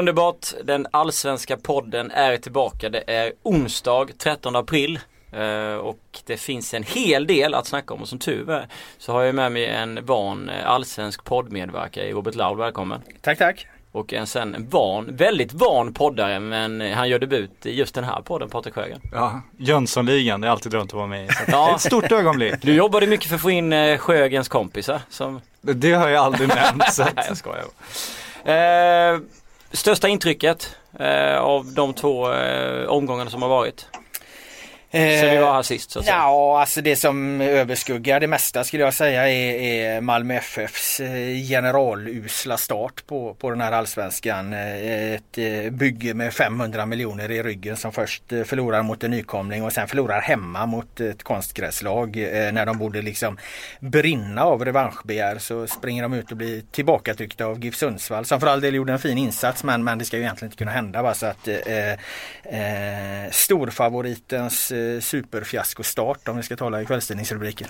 Underbart, den allsvenska podden är tillbaka. Det är onsdag 13 april. Uh, och det finns en hel del att snacka om och som tur är så har jag med mig en van eh, allsvensk poddmedverkare i Robert Laul, välkommen. Tack tack. Och en sen en van, väldigt van poddare men han gör debut i just den här podden, Patrik Sjögren. Ja, Jönssonligan, det är alltid drömt att vara med i. Ja. Ett stort ögonblick. Du jobbade mycket för att få in eh, Sjögrens kompisar som... Det har jag aldrig nämnt. så att... Nej, jag skojar. Eh, största intrycket eh, av de två eh, omgångarna som har varit? Sen vi var här sist så att säga. Ja, alltså det som överskuggar det mesta skulle jag säga är, är Malmö FFs eh, generalusla start på, på den här allsvenskan. Eh, ett eh, bygge med 500 miljoner i ryggen som först förlorar mot en nykomling och sen förlorar hemma mot ett konstgräslag. När de borde liksom brinna av revanschbegär så springer de ut och blir tillbakatryckta av GIF Sundsvall som för all del gjorde en fin insats men, men det ska ju egentligen inte kunna hända. Va? Så att eh, eh, storfavoritens eh, Eh, superfiaskostart om vi ska tala i kvällstidningsrubriker.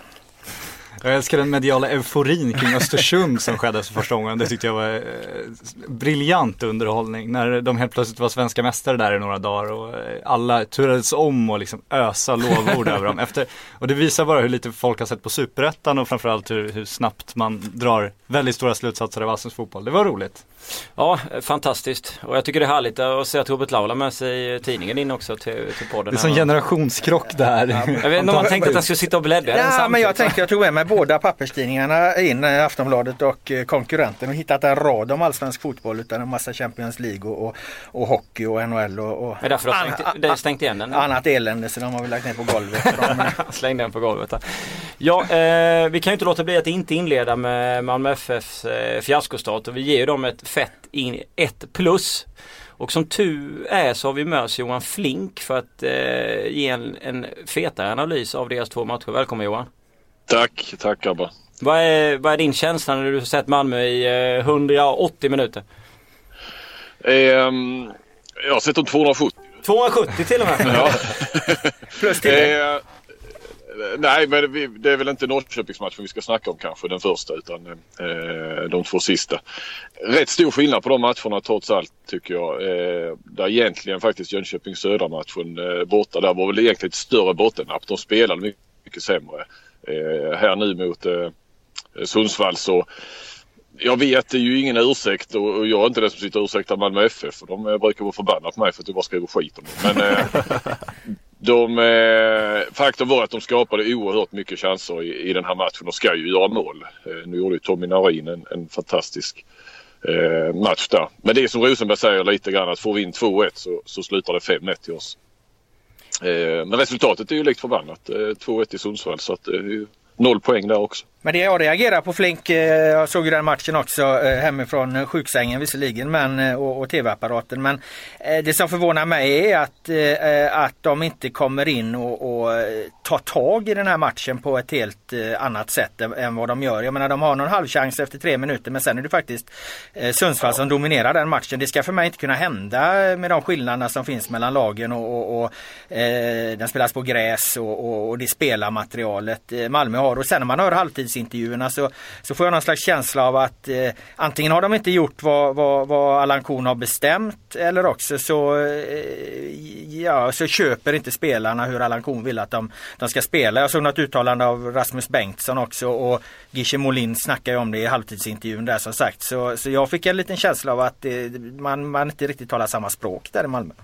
Jag älskar den mediala euforin kring Östersund som skedde för första gången. Det tyckte jag var eh, briljant underhållning. När de helt plötsligt var svenska mästare där i några dagar och eh, alla turades om och liksom ösa lovord över dem. Efter, och det visar bara hur lite folk har sett på superettan och framförallt hur, hur snabbt man drar väldigt stora slutsatser av allsvensk fotboll. Det var roligt. Ja, fantastiskt. Och jag tycker det är härligt att se att Robert Laula med sig tidningen in också till, till podden. Det är som generationskrock där. Ja, jag vet inte om man tänkte att han skulle sitta och bläddra. Ja, men jag tänkte jag tog med mig båda papperstidningarna in, eh, Aftonbladet och eh, konkurrenten och hittat en rad om allsvensk fotboll utan en massa Champions League och, och, och hockey och NHL och, och är därför har stängt, an, stängt igen den? Annat elände så de har vi lagt ner på golvet. Släng den på golvet. Här. Ja, eh, vi kan ju inte låta bli att inte inleda med Malmö FFs eh, fiaskostart och vi ger dem ett fett in, ett plus. Och som tur är så har vi med oss Johan Flink för att eh, ge en, en fetare analys av deras två matcher. Välkommen Johan! Tack, tack Abba! Vad är, vad är din känsla när du sett Malmö i eh, 180 minuter? Eh, jag har sett dem 270. 270 till och med? ja. Plus tillägg. Eh, nej, men det är väl inte Norrköpingsmatchen vi ska snacka om kanske, den första, utan eh, de två sista. Rätt stor skillnad på de matcherna trots allt tycker jag. Eh, där egentligen faktiskt Jönköping Södra-matchen eh, borta, där var väl egentligen ett större bottennapp. De spelade mycket, mycket sämre. Eh, här nu mot eh, Sundsvall så jag vet, det är ju ingen ursäkt och jag är inte den som sitter och ursäktar Malmö FF. För de brukar vara förbannade på mig för att jag bara skriver skit om dem. Men eh, de, eh, faktum var att de skapade oerhört mycket chanser i, i den här matchen och ska ju göra mål. Eh, nu gjorde ju Tommy Narin en, en fantastisk eh, match där. Men det är som Rosenberg säger lite grann att får vi in 2-1 så, så slutar det 5-1 till oss. Eh, men resultatet är ju likt förbannat. Eh, 2-1 i Sundsvall så att eh, noll poäng där också. Men det jag reagerar på Flink, eh, jag såg ju den matchen också eh, hemifrån eh, sjuksängen visserligen men, och, och tv-apparaten. Men det som förvånar mig är att, att de inte kommer in och, och tar tag i den här matchen på ett helt annat sätt än vad de gör. Jag menar de har någon halvchans efter tre minuter men sen är det faktiskt Sundsvall som dominerar den matchen. Det ska för mig inte kunna hända med de skillnaderna som finns mellan lagen och, och, och den spelas på gräs och, och, det spelarmaterialet Malmö har. Och sen när man hör halvtid tidningsintervjuerna så, så får jag någon slags känsla av att eh, antingen har de inte gjort vad, vad, vad Allan Korn har bestämt eller också så, eh, ja, så köper inte spelarna hur Allan Korn vill att de, de ska spela. Jag såg något uttalande av Rasmus Bengtsson också och Gishe Molin snackar ju om det i halvtidsintervjun där som sagt. Så, så jag fick en liten känsla av att eh, man, man inte riktigt talar samma språk där i Malmö.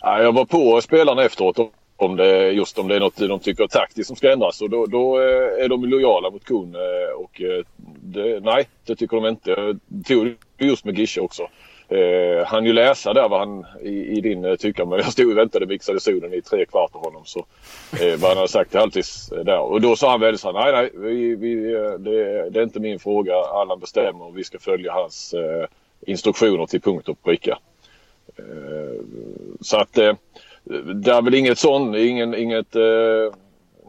Ja, jag var på spelarna efteråt om det, just om det är något de tycker taktiskt som ska ändras. Och då, då eh, är de lojala mot Kuhn eh, och eh, det, nej, det tycker de inte. Jag tog just med Gische också. Eh, han ju läsa där vad han i, i din tycka men jag stod och väntade mixade solen i tre kvart av honom så eh, vad han hade sagt till halvtids där och då sa han väldigt så nej nej vi, vi, det, det, är inte min fråga Allan bestämmer och vi ska följa hans eh, instruktioner till punkt och pricka. så att det är väl inget sånt, ingen, inget eh,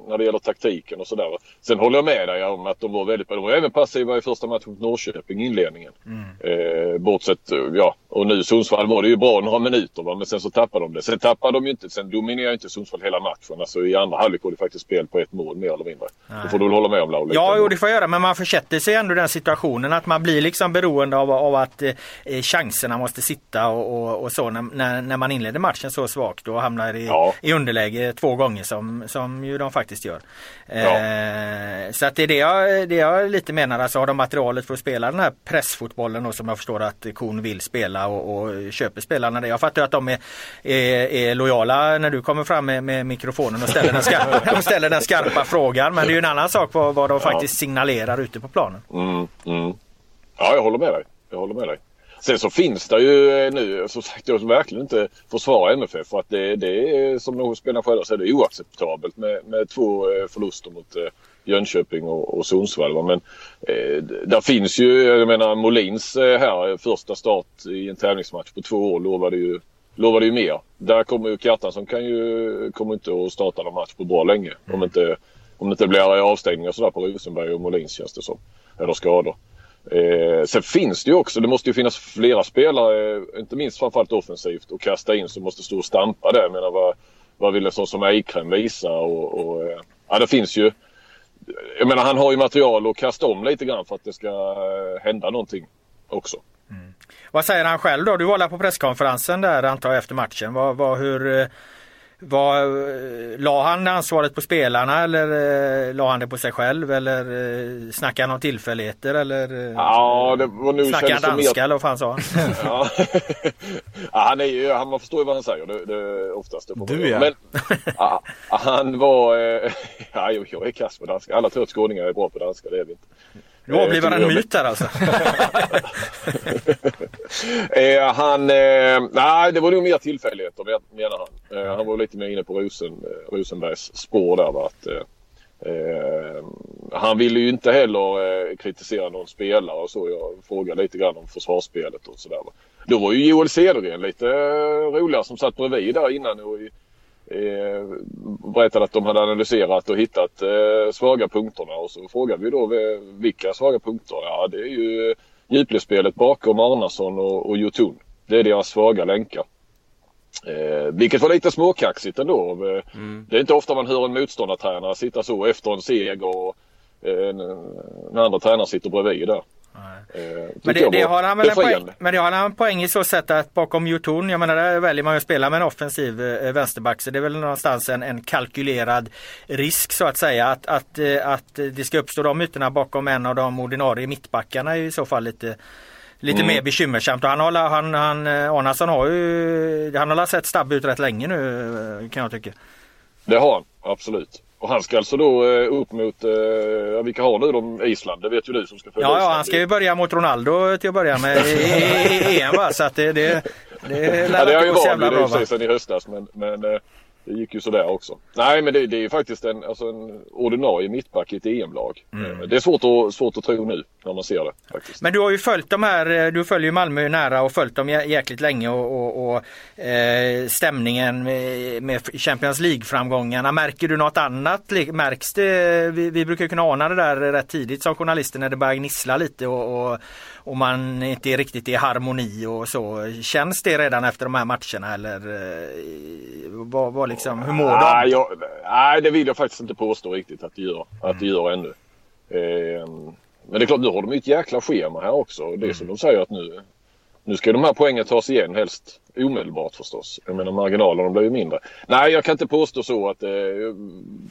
när det gäller taktiken och sådär. Sen håller jag med dig om att de var väldigt De var även passiva i första matchen mot Norrköping i inledningen. Mm. Eh, bortsett, ja, Och nu Sundsvall var det ju bra några minuter va? men sen så tappade de det. Sen tappade de ju inte, sen dominerade inte Sundsvall hela matchen. Alltså i andra halvlek var det faktiskt spel på ett mål mer eller mindre. Nej. Det får du väl hålla med om Laul? Ja, jo, det får jag göra men man försätter sig ändå i den situationen att man blir liksom beroende av, av att eh, chanserna måste sitta och, och, och så när, när, man inleder matchen så svagt och hamnar i, ja. i underläge två gånger som, som ju de faktiskt gör. Ja. Eh, så att det är det jag, det jag lite menar, alltså har de materialet för att spela den här pressfotbollen och som jag förstår att Kon vill spela och, och köper spelarna det. Jag fattar att de är, är, är, lojala när du kommer fram med, med mikrofonen och ställer, den skarpa, och ställer den skarpa frågan. Men det är ju en annan sak vad, vad de faktiskt signalerar ute på planen. Mm, mm. Ja, jag håller med dig. Jag håller med dig. Sen så finns det ju nu, som sagt jag verkligen inte försvara MFF för att det, det är som nog spelarna själva säger, det är oacceptabelt med, med två eh, förluster mot eh, Jönköping och, och Sundsvall. Men eh, där finns ju, jag menar Molins eh, här första start i en tävlingsmatch på två år lovade ju, lovade ju mer. Där kommer ju Kjartansson kan ju, kommer inte att starta någon match på bra länge. Mm. Om, inte, om det inte blir avstängningar sådär på Rosenberg och Molins känns det som. Eller skador. Eh, sen finns det ju också, det måste ju finnas flera spelare, eh, inte minst framförallt offensivt, och kasta in som måste stå och stampa där. Jag menar vad, vad vill en sån som Eikrem visa? Och, och, eh, ja, det finns ju jag menar han har ju material att kasta om lite grann för att det ska eh, hända någonting också. Mm. Vad säger han själv då? Du var där på presskonferensen där antar jag efter matchen. Vad, vad, hur, eh, eh, vad, la han ansvaret på spelarna eller eh, la han det på sig själv eller eh, snackade han om tillfälligheter eller ja, det var nu snackade han danska mer... eller vad fan sa han? ja. ja, han är ju, han, man förstår ju vad han säger det, det, oftast. Det du ja. Men ja, han var, ja, jag är kass på danska. Alla tror att skåningar är bra på danska, det är vi inte. Nu avlivar en myt där alltså. eh, han, eh, nej det var nog mer tillfälligheter menar han. Eh, han var lite mer inne på Rosen, eh, Rosenbergs spår där. Va? Att, eh, eh, han ville ju inte heller kritisera någon spelare och så. Jag frågade lite grann om försvarsspelet och sådär. Då var ju Joel Cedergren lite roligare som satt bredvid där innan och i, eh, berättade att de hade analyserat och hittat eh, svaga punkterna och så frågade vi då eh, vilka svaga punkter? Ja det är ju djupledsspelet bakom Arnason och, och Jotun. Det är deras svaga länkar. Eh, vilket var lite småkaxigt ändå. Eh, mm. Det är inte ofta man hör en motståndartränare sitta så efter en seger och eh, när andra tränare sitter bredvid där. Eh, men det, det har han väl en poäng, men det har han en poäng i så sätt att bakom Jotun, jag menar där väljer man ju att spela med en offensiv eh, vänsterback så det är väl någonstans en, en kalkylerad risk så att säga att, att, eh, att det ska uppstå de ytorna bakom en av de ordinarie mittbackarna är i så fall lite Lite mm. mer bekymmersamt och han har, han, han, Arnason har ju, han har sett snabb ut rätt länge nu kan jag tycka. Det har han, absolut. Och han ska alltså då eh, upp mot, eh, vilka har nu de Island? Det vet ju du som ska följa Ja, ja han ska ju börja mot Ronaldo till att börja med i EM va. Så att det, det, det lär ja, det har ju varit det sen i höstas men, men eh, det gick ju sådär också. Nej men det, det är faktiskt en, alltså en ordinarie mittback i ett EM-lag. Mm. Det är svårt att, svårt att tro nu när man ser det. Faktiskt. Men du har ju följt de här, du följer Malmö nära och följt dem jäkligt länge och, och, och eh, stämningen med, med Champions League-framgångarna. Märker du något annat? Märks det? Vi, vi brukar kunna ana det där rätt tidigt som journalister när det börjar gnissla lite och, och, och man inte är riktigt i harmoni och så. Känns det redan efter de här matcherna eller eh, vad, vad liksom, hur mår de? Nej, jag, nej, det vill jag faktiskt inte påstå riktigt att det gör, att det gör ännu. Eh, men det är klart, nu har de ett jäkla schema här också. Det är mm. som de säger att nu, nu ska de här poängen tas igen helst omedelbart förstås. Jag menar marginalerna blir ju mindre. Nej, jag kan inte påstå så att eh,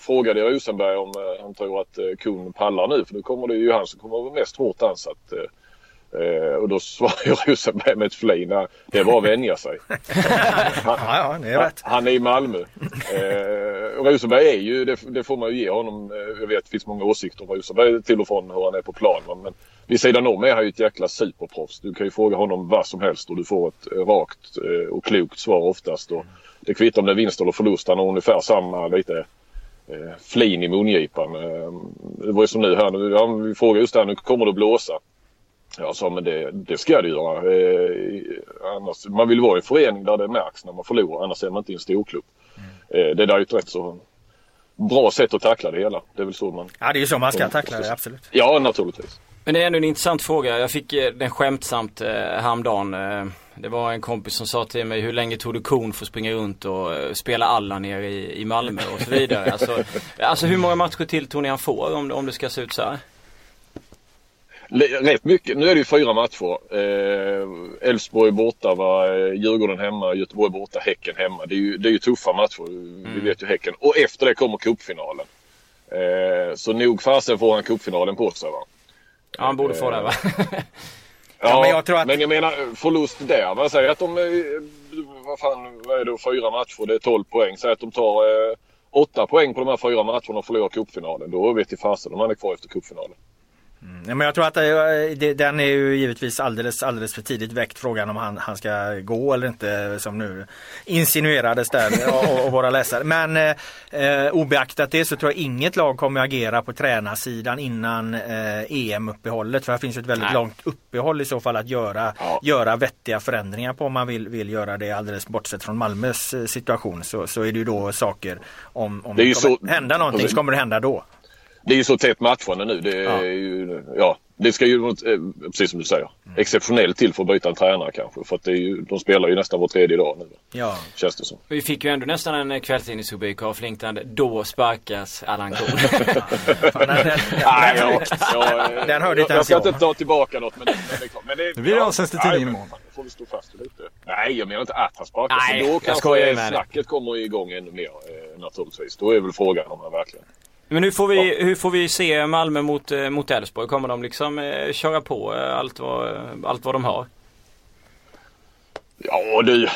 frågade Rosenberg om eh, han tror att eh, Kuhn pallar nu för nu kommer det ju han som kommer att vara mest hårt ansatt. Eh, Eh, och då svarar Rosenberg med ett flin. Det var att vänja sig. Han, ja, ja, är han, är i Malmö. Eh, och Rosenberg är ju, det, det, får man ju ge honom. Eh, jag vet det finns många åsikter om Rosenberg till och från hur han är på plan. Men vid sidan om är han ju ett jäkla superproffs. Du kan ju fråga honom vad som helst och du får ett eh, rakt eh, och klokt svar oftast. Och det kvittar om det är vinst eller förlust. Han har ungefär samma lite eh, flin i mungipan. Det var ju som nu här. Nu, vi frågar just här, nu kommer det att blåsa. Jag sa men det, det ska det göra. Eh, annars, man vill vara i en förening där det märks när man förlorar. Annars är man inte i en storklubb. Mm. Eh, det där är ju ett rätt så bra sätt att tackla det hela. Det är väl så man... Ja det är ju så man ska tackla det, absolut. Ja naturligtvis. Men det är ändå en intressant fråga. Jag fick eh, den skämtsamt eh, häromdagen. Eh, det var en kompis som sa till mig hur länge tog det kon för att springa runt och uh, spela alla nere i, i Malmö och så vidare. alltså, alltså hur många matcher till tror ni han får om, om det ska se ut så här? Rätt mycket. Nu är det ju fyra matcher. Elfsborg eh, borta, va? Djurgården hemma, Göteborg borta, Häcken hemma. Det är ju, det är ju tuffa matcher. Mm. Vi vet ju Häcken. Och efter det kommer cupfinalen. Eh, så nog fasen får han cupfinalen på sig va. Ja han borde få det va. Ja, ja, men, jag tror att... men jag menar förlust där. Vad säger att de, eh, vad fan, vad är det, fyra matcher, det är 12 poäng. Säg att de tar eh, åtta poäng på de här fyra matcherna och förlorar cupfinalen. Då vet jag fasen om han är kvar efter cupfinalen. Mm. Men jag tror att eh, det, den är ju givetvis alldeles, alldeles för tidigt väckt frågan om han, han ska gå eller inte som nu insinuerades där av våra läsare. Men eh, obeaktat det så tror jag inget lag kommer agera på tränarsidan innan eh, EM-uppehållet. För här finns ett väldigt Nej. långt uppehåll i så fall att göra, ja. göra vettiga förändringar på om man vill, vill göra det alldeles bortsett från Malmös eh, situation. Så, så är det ju då saker om, om det, det kommer så... hända någonting så kommer det hända då det är ju så tätt matchande nu. Det, är ja. Ju, ja, det ska ju, eh, precis som du säger, mm. exceptionellt till för att byta en tränare kanske. För att det är ju, de spelar ju nästan var tredje dag nu. Ja. Känns det som. Vi fick ju ändå nästan en kvällstidningsrubrik av Flinkland. Då sparkas Allan Kohl. Nej, jag, jag, den hörde inte jag, jag ska inte ta tillbaka något. Men, men, men det, det blir ja, avsänds till tidningen imorgon. får vi stå fast lite. Nej, jag menar inte att han sparkas. Nej, då kanske snacket kommer igång ännu mer eh, naturligtvis. Då är väl frågan om han verkligen men hur får vi, ja. hur får vi se Malmö mot, eh, mot Elfsborg? Kommer de liksom eh, köra på eh, allt vad, allt vad de har? Ja du,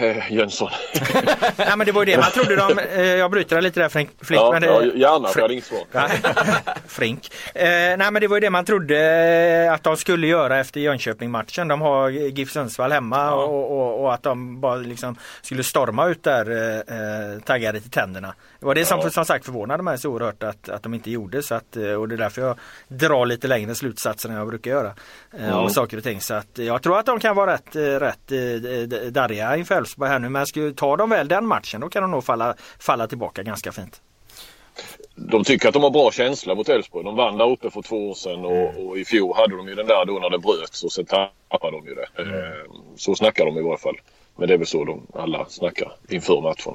eh, Jönsson. Nej men det var ju det man trodde de, eh, jag bryter lite där Flink. Ja, men det, ja gärna, för jag hade inget svar. Flink. Eh, nej men det var ju det man trodde eh, att de skulle göra efter Jönköping-matchen. De har GIF Sundsvall hemma ja. och, och, och, att de bara liksom skulle storma ut där eh, taggade till tänderna. Det var det som ja. som sagt förvånade mig så oerhört att, att de inte gjorde så att, och det är därför jag drar lite längre slutsatser än jag brukar göra. Eh, ja. Om saker och ting. Så att jag tror att de kan vara rätt, rätt darriga inför Elfsborg här nu. Men skulle ta de väl den matchen då kan de nog falla, falla tillbaka ganska fint. De tycker att de har bra känsla mot Elfsborg. De vann där uppe för två år sedan och, mm. och, i fjol hade de ju den där då när det bröts och sen tappade de ju det. Mm. Eh, så snackar de i varje fall. Men det är väl så de alla snackar inför matchen.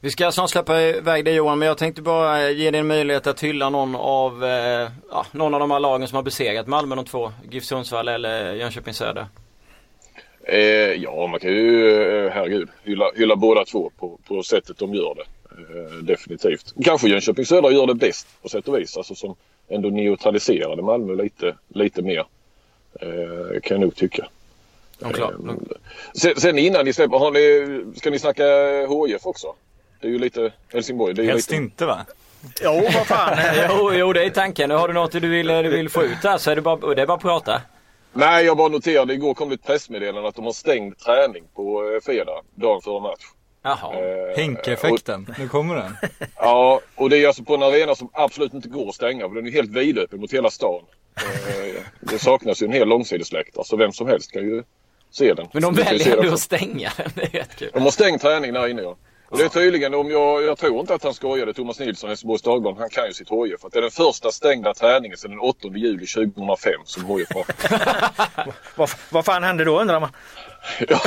Vi ska snart släppa iväg dig Johan men jag tänkte bara ge dig en möjlighet att hylla någon av, eh, ja, någon av de här lagen som har besegrat Malmö de två. GIF Sundsvall eller Jönköping Söder. Eh, ja, man kan ju, eh, herregud, hylla, hylla båda två på, på sättet de gör det. Eh, definitivt. Kanske Jönköping Södra gör det bäst på sätt och vis. Alltså som ändå neutraliserade Malmö lite, lite mer. Eh, kan jag nog tycka. Ja, klar. Eh, sen, sen, innan ni släpper, har ni, ska ni snacka HIF också? Det är ju lite Helsingborg. Det är Helst lite... inte va? Jo, vad fan. jo, jo, det är tanken. Har du något du vill, du vill få ut här så är det bara, det är bara att prata. Nej, jag bara noterade igår kom det ett pressmeddelande att de har stängd träning på eh, fredag, dagen före match. Jaha. Eh, Henke-effekten, nu kommer den. Ja, och det är alltså på en arena som absolut inte går att stänga för den är helt vidöppen mot hela stan. Eh, det saknas ju en hel långsidesläktare så vem som helst kan ju se den. Men de väljer ändå att stänga den, det är rätt kul. De har stängt träning där inne ja. Och det är tydligen, om jag, jag tror inte att han skojade, Thomas Nilsson, Helsingborgs Dagblad, han kan ju sitt HIF. För att det är den första stängda träningen sedan den 8 juli 2005 som HIF har. vad, vad fan hände då undrar man? ja,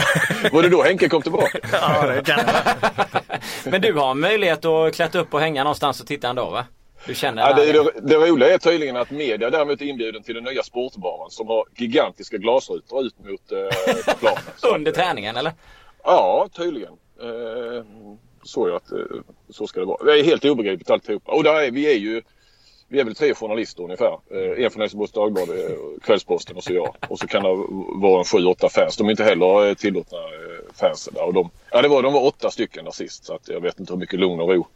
var det då Henke kom tillbaka? ja, det kan Men du har möjlighet att klättra upp och hänga någonstans och titta ändå va? Du känner ja, det, det, det roliga är tydligen att media däremot är inbjuden till den nya sportbanan som har gigantiska glasrutor ut mot eh, planen. Under träningen eller? Ja, tydligen. Så såg jag att eh, så ska det vara. Det är helt obegripligt alltihopa. Och där är, vi är ju vi är väl tre journalister ungefär. Eh, en från Helsingborgs Dagblad, Kvällsposten och så jag. Och så kan det vara en sju, åtta fans. De är inte heller tillåtna fans. fansen där. Och de, ja, det var, de var åtta stycken där sist. Så att jag vet inte hur mycket lugn och ro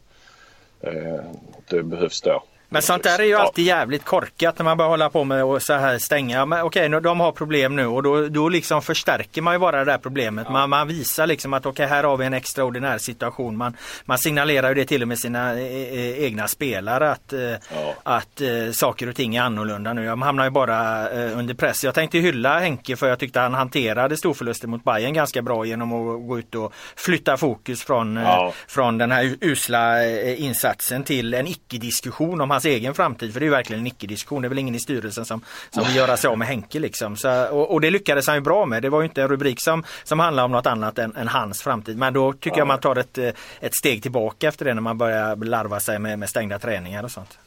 det behövs där. Men sånt där är ju alltid jävligt korkat när man börjar hålla på med att så här stänga. Men okej, de har problem nu och då, då liksom förstärker man ju bara det där problemet. Ja. Man, man, visar liksom att okej, här har vi en extraordinär situation. Man, man signalerar ju det till och med sina e, e, egna spelare att, eh, ja. att eh, saker och ting är annorlunda nu. De hamnar ju bara eh, under press. Jag tänkte hylla Henke för jag tyckte han hanterade storförlusten mot Bayern ganska bra genom att gå ut och flytta fokus från, ja. från den här usla insatsen till en icke-diskussion om hans egen framtid. För det är verkligen en icke-diskussion. Det är väl ingen i styrelsen som, som vill göra sig av med Henke liksom. Så, och, och, det lyckades han ju bra med. Det var ju inte en rubrik som, som handlar om något annat än, än hans framtid. Men då tycker ja. jag man tar ett, ett steg tillbaka efter det när man börjar larva sig med, med stängda träningar och sånt.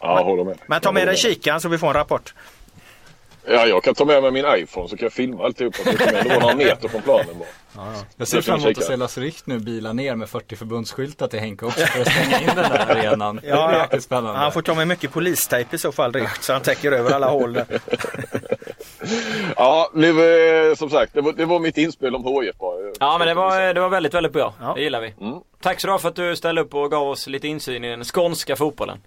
Ja, jag håller med. Men ta med dig kikaren så vi får en rapport. Ja, jag kan ta med mig min iPhone så kan jag filma alltihopa. Så kan jag några meter från planen bara. Ja, Jag ser fram emot att se Lasse Richt nu bila ner med 40 förbundsskyltar till Henke också för att stänga in den där arenan. Ja, det blir spännande. Han får ta med mycket polistejp i så fall Richt så han täcker över alla hål. ja, det var, som sagt det var, det var mitt inspel om HIF bara. Ja men det var, det var väldigt, väldigt bra. Ja. Det gillar vi. Mm. Tack så du ha för att du ställde upp och gav oss lite insyn i den skånska fotbollen.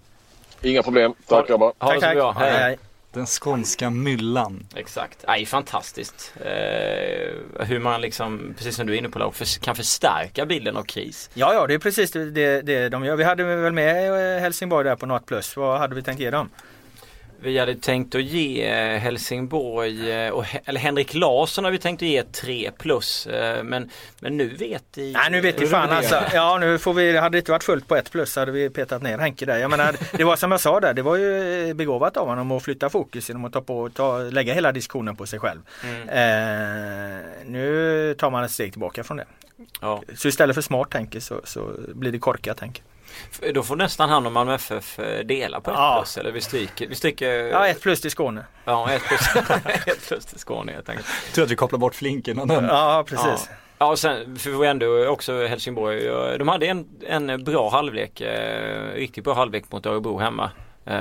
Inga problem. Tack grabbar. Ha det så bra. Hej. hej. Den skånska myllan. Exakt. Nej, fantastiskt. Eh, hur man liksom, precis som du är inne på, kan förstärka bilden av kris. Ja, ja, det är precis det, det de gör. Vi hade väl med eh, Helsingborg där på något plus. Vad hade vi tänkt ge dem? Vi hade tänkt att ge eh, Helsingborg, eh, och, eller Henrik Larsson har vi tänkt att ge 3 plus. Eh, men, men nu vet vi. Nej nu vet vi fan alltså. Ja nu får vi, hade det inte varit fullt på 1 plus hade vi petat ner Henke där. Jag menar, det var som jag sa där, det var ju begåvat av honom att flytta fokus genom att ta på, ta, lägga hela diskussionen på sig själv. Mm. Eh, nu tar man ett steg tillbaka från det. Ja. Så istället för smart tänker så, så blir det korkat tänker. Då får nästan han och Malmö FF dela på ett ja. plus eller vi stryker, vi stryker Ja ett plus till Skåne Ja ett plus, ett plus till Skåne helt enkelt Jag tror att vi kopplar bort flinken och den. Ja precis ja. Ja och sen för vi ändå också Helsingborg De hade en, en bra halvlek eh, Riktigt bra halvlek mot Örebro hemma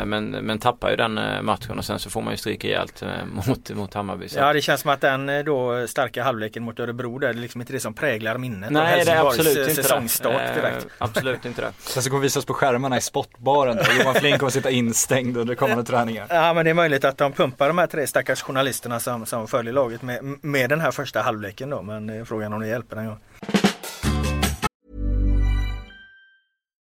men, men tappar ju den eh, matchen och sen så får man ju stryka rejält eh, mot, mot Hammarby. Så. Ja det känns som att den då starka halvleken mot Örebro där, det är liksom inte det som präglar minnet Nej, av det är absolut inte säsongstart direkt. Eh, absolut inte det. Sen så kommer visas på skärmarna i sportbaren där Johan Flink kommer sitta instängd under kommande träningar. Ja men det är möjligt att de pumpar de här tre stackars journalisterna som, som följer laget med, med den här första halvleken då men frågan om det hjälper den gången.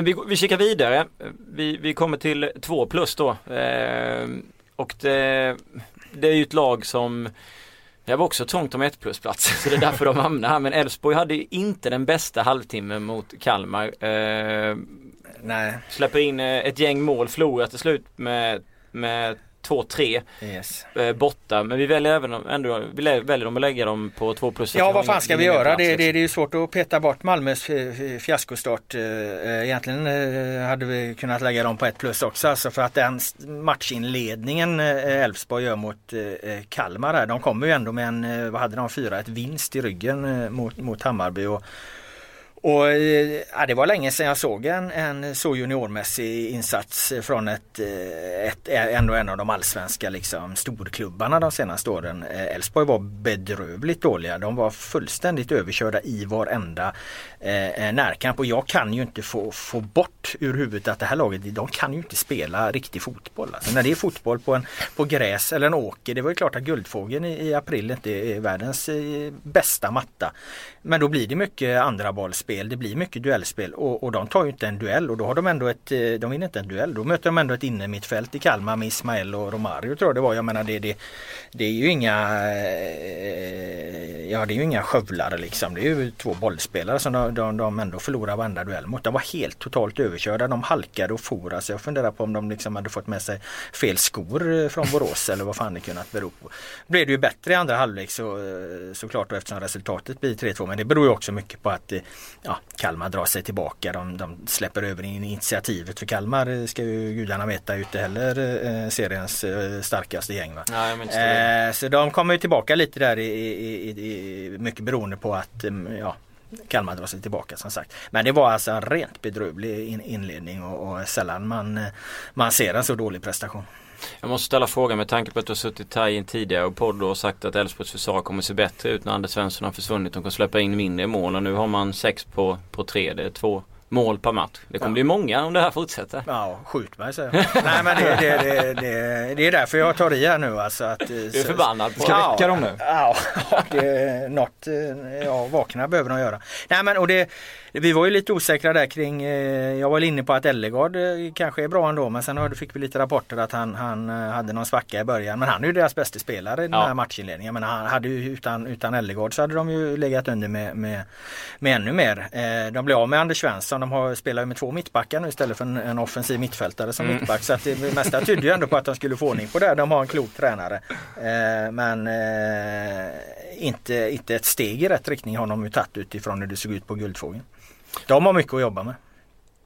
Men vi, vi kikar vidare. Vi, vi kommer till två plus då. Eh, och det, det är ju ett lag som det var också trångt om ett plusplatser så det är därför de hamnar här. Men Elfsborg hade ju inte den bästa halvtimmen mot Kalmar. Eh, Nej. Släpper in eh, ett gäng mål, förlorar till slut med, med 2-3 yes. eh, borta. Men vi väljer även ändå, vi väljer dem att lägga dem på 2 plus. Ja vad fan ska vi göra? Det, det, det, är ju svårt att peta bort Malmös eh, fiaskostart. Eh, eh, egentligen hade vi kunnat lägga dem på 1 plus också. Alltså för att den matchinledningen Elfsborg gör mot Kalmar. De kommer ju ändå med en, vad hade de, fyra, ett vinst i ryggen mot, mot Hammarby. Och, och, eh, ja, det var länge sedan jag såg en, en så juniormässig insats från ett, eh, ett, eh, ändå en av de allsvenska liksom, storklubbarna de senaste åren. Elfsborg var bedrövligt dåliga. De var fullständigt överkörda i varenda eh, närkamp och jag kan ju inte få, få bort ur huvudet att det här laget, de kan ju inte spela riktig fotboll. Alltså, när det är fotboll på, en, på gräs eller en åker, det var ju klart att Guldfågeln i, i april inte är världens eh, bästa matta. Men då blir det mycket andra bollspel, det blir mycket duellspel och, och de tar ju inte en duell och då har de ändå ett, eh, de vinner inte en duell. Då möter de ändå ett innermittfält i Kalmar med Ismael och Romario tror jag det var. Jag menar det, det, det är ju inga eh, Ja det är ju inga skövlare liksom. Det är ju två bollspelare som de, de, de ändå förlorar varenda duell mot. De var helt totalt överkörda. De halkade och for. Alltså jag funderar på om de liksom hade fått med sig fel skor eh, från Borås eller vad fan det kunnat bero på. Blev det ju bättre i andra halvlek så, såklart då eftersom resultatet blir 3-2 men det beror ju också mycket på att ja, Kalmar drar sig tillbaka. De, de släpper över initiativet för Kalmar eh, ska ju gudarna veta inte heller eh, seriens eh, starkaste gäng. Ja, eh, så de kommer ju tillbaka lite där i, i, i, mycket beroende på att mm, ja, Kalmar drar sig tillbaka som sagt. Men det var alltså en rent bedrövlig in, inledning och, och sällan man, man ser en så dålig prestation. Jag måste ställa frågan med tanke på att du har suttit här i en tidigare podd och sagt att Elfsborgs försvar kommer se bättre ut när Anders Svensson har försvunnit. De kan släppa in mindre mål och nu har man sex på, på tre. Det är två mål per match. Det kommer ja. bli många om det här fortsätter. Ja, skjut mig säger jag. Nej men det, det, det, det, det är därför jag tar i här nu alltså. Att, du är förbannad på Ska ja, väcka dem nu? Ja, det är något, ja vakna behöver de göra. Nej men och det vi var ju lite osäkra där kring, eh, jag var inne på att Ellegard eh, kanske är bra ändå men sen fick vi lite rapporter att han, han eh, hade någon svacka i början. Men han är ju deras bästa spelare i den här matchinledningen. Men han hade ju utan, utan Ellegard så hade de ju legat under med, med, med ännu mer. De blev av med Anders Svensson. De har, spelar ju med två mittbackar nu istället för en, en offensiv mittfältare som mm. mittback. Så att det mesta tydde ju ändå på att de skulle få ordning på det. De har en klok tränare. Men inte, inte ett steg i rätt riktning har de ju tagit utifrån hur det såg ut på Guldfågeln. De har mycket att jobba med.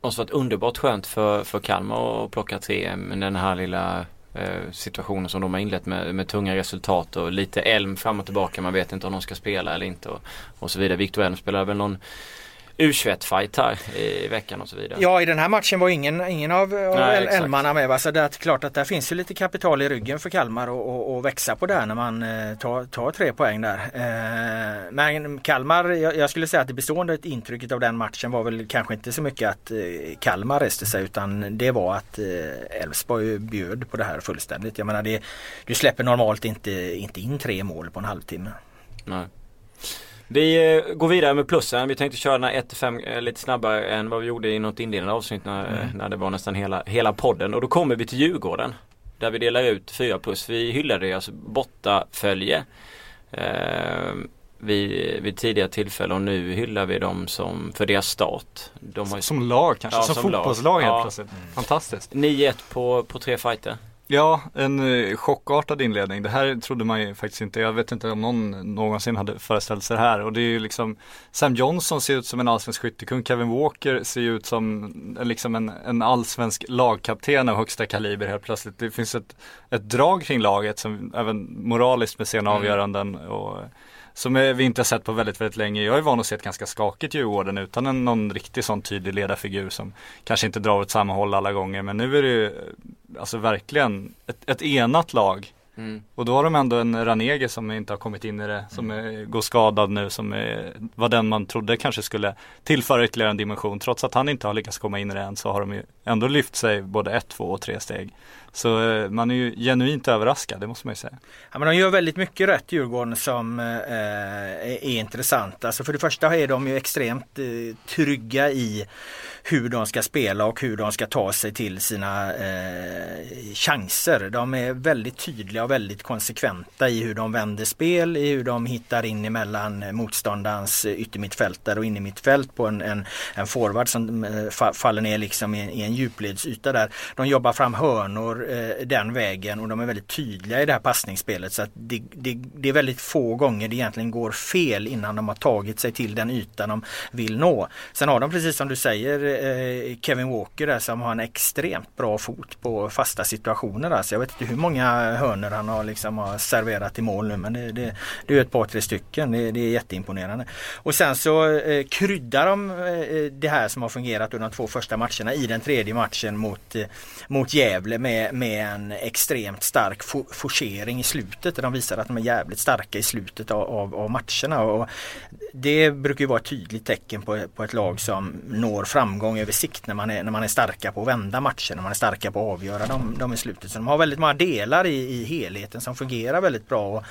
Det måste varit underbart skönt för, för Kalmar att plocka tre med den här lilla eh, situationen som de har inlett med, med tunga resultat och lite Elm fram och tillbaka. Man vet inte om de ska spela eller inte och, och så vidare. Viktor Elm spelar väl någon U21-fight här i veckan och så vidare. Ja i den här matchen var ingen, ingen av, Nej, Elmarna med. Va? Så det är klart att där finns ju lite kapital i ryggen för Kalmar och, och, växa på det när man eh, tar, tar tre poäng där. Eh, men Kalmar, jag, jag, skulle säga att det bestående intrycket av den matchen var väl kanske inte så mycket att eh, Kalmar reste sig utan det var att Elfsborg bjöd på det här fullständigt. Jag menar det, du släpper normalt inte, inte in tre mål på en halvtimme. Nej. Vi eh, går vidare med plussen. Vi tänkte köra den här 1-5 eh, lite snabbare än vad vi gjorde i något inledande avsnitt när, mm. när det var nästan hela, hela podden. Och då kommer vi till Djurgården. Där vi delar ut 4 plus. Vi hyllade deras bortafölje. Eh, vid, vid tidigare tillfällen och nu hyllar vi dem som för deras start. De har, som lag kanske, ja, som, som fotbollslag helt ja. plötsligt. Fantastiskt. 9-1 på, på tre fighter. Ja, en eh, chockartad inledning. Det här trodde man ju faktiskt inte. Jag vet inte om någon någonsin hade föreställt sig det här. Och det är ju liksom Sam Johnson ser ut som en allsvensk skyttekung. Kevin Walker ser ut som liksom en, en allsvensk lagkapten av högsta kaliber helt plötsligt. Det finns ett, ett drag kring laget som även moraliskt med sena mm. avgöranden och som vi inte har sett på väldigt, väldigt länge. Jag är van att se ett ganska skakigt Djurgården utan en, någon riktig sån tydlig ledarfigur som kanske inte drar åt samma håll alla gånger. Men nu är det ju alltså verkligen ett, ett enat lag. Mm. Och då har de ändå en Ranege som inte har kommit in i det, som mm. är, går skadad nu, som är, var den man trodde kanske skulle tillföra ytterligare en dimension. Trots att han inte har lyckats komma in i det än så har de ju ändå lyft sig både ett, två och tre steg. Så eh, man är ju genuint överraskad, det måste man ju säga. Ja, men de gör väldigt mycket rätt Djurgården som eh, eh, är intressant. Alltså för det första är de ju extremt eh, trygga i hur de ska spela och hur de ska ta sig till sina eh, chanser. De är väldigt tydliga och väldigt konsekventa i hur de vänder spel, i hur de hittar in emellan motståndarens yttermittfältare och innermittfält på en, en, en forward som eh, faller ner liksom i, i en djupledsyta där. De jobbar fram hörnor eh, den vägen och de är väldigt tydliga i det här passningsspelet så att det, det, det är väldigt få gånger det egentligen går fel innan de har tagit sig till den ytan de vill nå. Sen har de precis som du säger Eh, Kevin Walker där som har en extremt bra fot på fasta situationer. Alltså jag vet inte hur många hörnor han har, liksom har serverat i mål nu men det, det, det är ett par tre stycken. Det, det, är jätteimponerande. Och sen så eh, kryddar de eh, det här som har fungerat under de två första matcherna i den tredje matchen mot, eh, mot Gävle med, med en extremt stark fo forcering i slutet. Där de visar att de är jävligt starka i slutet av, av, av matcherna. Och det brukar ju vara ett tydligt tecken på, på ett lag som når framgång över sikt när man är, när man är starka på att vända matcher, när man är starka på att avgöra dem, dem i slutet. Så de har väldigt många delar i, i helheten som fungerar väldigt bra. Och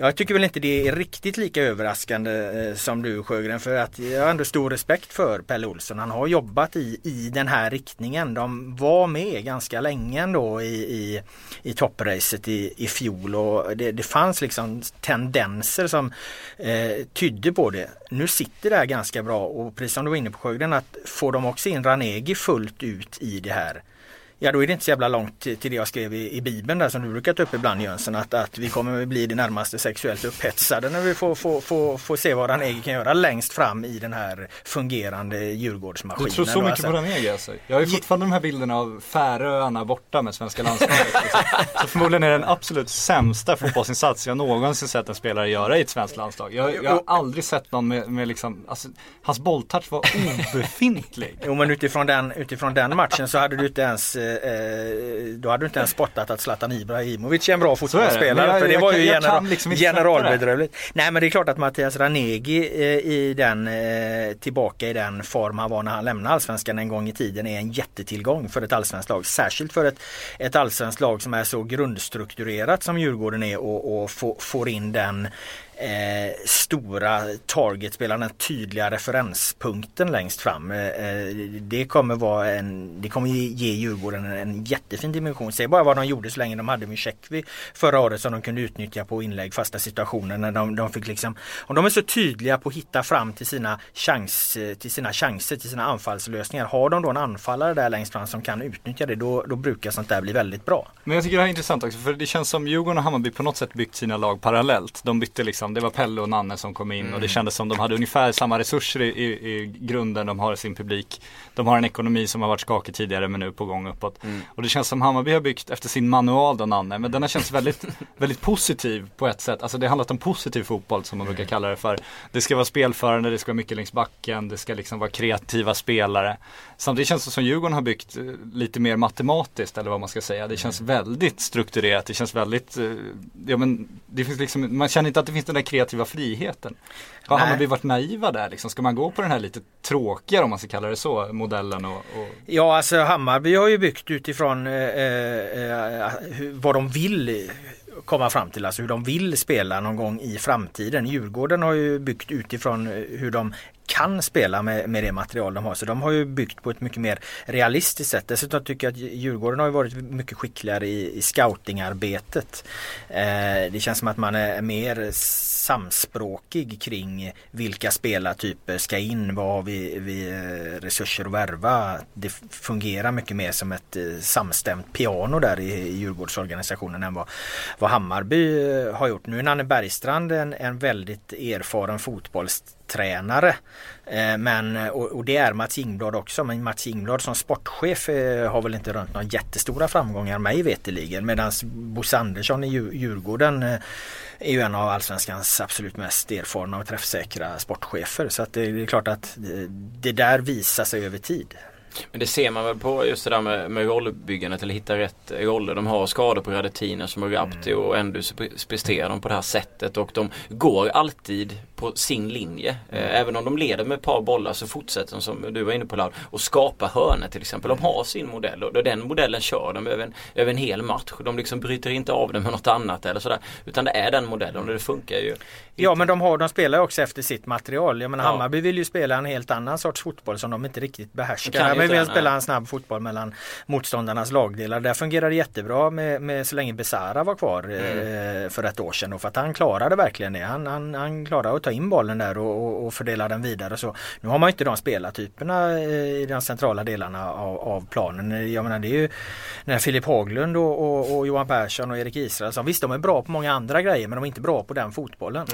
jag tycker väl inte det är riktigt lika överraskande eh, som du Sjögren för att jag har ändå stor respekt för Pelle Olsson. Han har jobbat i, i den här riktningen. De var med ganska länge ändå i, i, i toppracet i, i fjol och det, det fanns liksom tendenser som eh, tydde på det. Nu sitter det här ganska bra och precis som du var inne på Sjögren att får de också in Ranegi fullt ut i det här Ja då är det inte så jävla långt till det jag skrev i, i Bibeln där som du brukar ta upp ibland Jönsson att, att vi kommer bli det närmaste sexuellt upphetsade när vi får, får, får, får se vad Ranegi kan göra längst fram i den här fungerande Djurgårdsmaskinen. Du tror så mycket på Ranegi alltså? Jag har ju fortfarande de här bilderna av Färöarna borta med svenska landslaget. så förmodligen är det den absolut sämsta fotbollsinsats jag någonsin sett en spelare göra i ett svenskt landslag. Jag, jag har aldrig sett någon med, med liksom, alltså, hans bolltouch var obefintlig. Jo men utifrån den, utifrån den matchen så hade du inte ens eh, då hade du inte ens spottat att Zlatan Ibrahimovic är en bra fotbollsspelare. För det var ju general, liksom generalbedrövligt. Nej men det är klart att Mattias Ranegi i den, tillbaka i den form han var när han lämnade Allsvenskan en gång i tiden är en jättetillgång för ett allsvenskt lag. Särskilt för ett, ett allsvenskt lag som är så grundstrukturerat som Djurgården är och, och få, får in den eh, stora targetspelarna, den tydliga referenspunkten längst fram. Eh, eh det kommer vara en, det kommer ge Djurgården en, en jättefin dimension. Se bara vad de gjorde så länge de hade Mishekvi förra året som de kunde utnyttja på inlägg, fasta situationer. När de, de fick liksom, om de är så tydliga på att hitta fram till sina, chans, eh, till sina chanser, till sina anfallslösningar. Har de då en anfallare där längst fram som kan utnyttja det, då, då brukar sånt där bli väldigt bra. Men jag tycker det här är intressant också, för det känns som Djurgården och Hammarby på något sätt byggt sina lag parallellt. De bytte liksom liksom. Det var Pelle och Nanne som kom in mm. och det mm. kändes som de hade ungefär samma resurser i, i, i, grunden. De har sin publik. De har en ekonomi som har varit skakig tidigare men nu på gång uppåt. Mm. Och det känns som Hammarby har byggt efter sin manual då Nanne. Men den har känts väldigt, väldigt positiv på ett sätt. Alltså det har handlat om positiv fotboll som man brukar kalla det för. Det ska vara spelförande, det ska vara mycket längs backen, det ska liksom vara kreativa spelare. Samtidigt känns det som Djurgården har byggt eh, lite mer matematiskt eller vad man ska säga. Det känns mm. väldigt strukturerat, det känns väldigt, eh, ja men det finns liksom, man känner inte att det finns den där kreativa friheten. Har Hammarby varit naiva där liksom? Ska man gå på den här lite tråkiga om man ska kalla det så, modellen? Och, och... Ja alltså Hammarby har ju byggt utifrån eh, eh, eh vad de vill komma fram till, alltså hur de vill spela någon gång i framtiden. Djurgården har ju byggt utifrån hur de kan spela med, med det material de har. Så de har ju byggt på ett mycket mer realistiskt sätt. Dessutom tycker jag att Djurgården har varit mycket skickligare i, i scoutingarbetet. Eh, det känns som att man är mer samspråkig kring vilka spelartyper ska in, vad har vi, vi eh, resurser att värva. Det fungerar mycket mer som ett eh, samstämt piano där i, i Djurgårdsorganisationen än vad, vad Hammarby eh, har gjort. Nu är Nanne Bergstrand en, en väldigt erfaren fotbolls tränare. Eh, men, och, det är Mats Ingblad också men Mats Ingblad som sportchef eh, har väl inte rönt några jättestora framgångar mig veterligen medan Bosse Andersson i Djurgården eh, är ju en av allsvenskans absolut mest erfarna och träffsäkra sportchefer så att det är klart att det där visar sig över tid. Men det ser man väl på just det där med, med rollbyggandet eller hitta rätt roller. De har skador på Radetiner som är Rapti mm. och ändå så presterar de på det här sättet och de går alltid på sin linje. Mm. Även om de leder med ett par bollar så fortsätter de som du var inne på Laud och skapa hörnor till exempel. De har sin modell och den modellen kör de över en, över en hel match. De liksom bryter inte av den med något annat eller sådär. Utan det är den modellen och det funkar ju. Ja men de, har, de spelar också efter sitt material. Jag menar ja. Hammarby vill ju spela en helt annan sorts fotboll som de inte riktigt behärskar. Men vill spela en snabb fotboll mellan motståndarnas lagdelar. Där fungerade det jättebra med, med så länge Besara var kvar mm. eh, för ett år sedan. Och för att han klarade verkligen det. Han, han, han klarade att ta in bollen där och, och, och fördela den vidare. Så nu har man inte de spelartyperna eh, i de centrala delarna av, av, planen. Jag menar det är ju när Filip Haglund och, och, Johan Persson och Erik Israelsson. Visst de är bra på många andra grejer men de är inte bra på den fotbollen.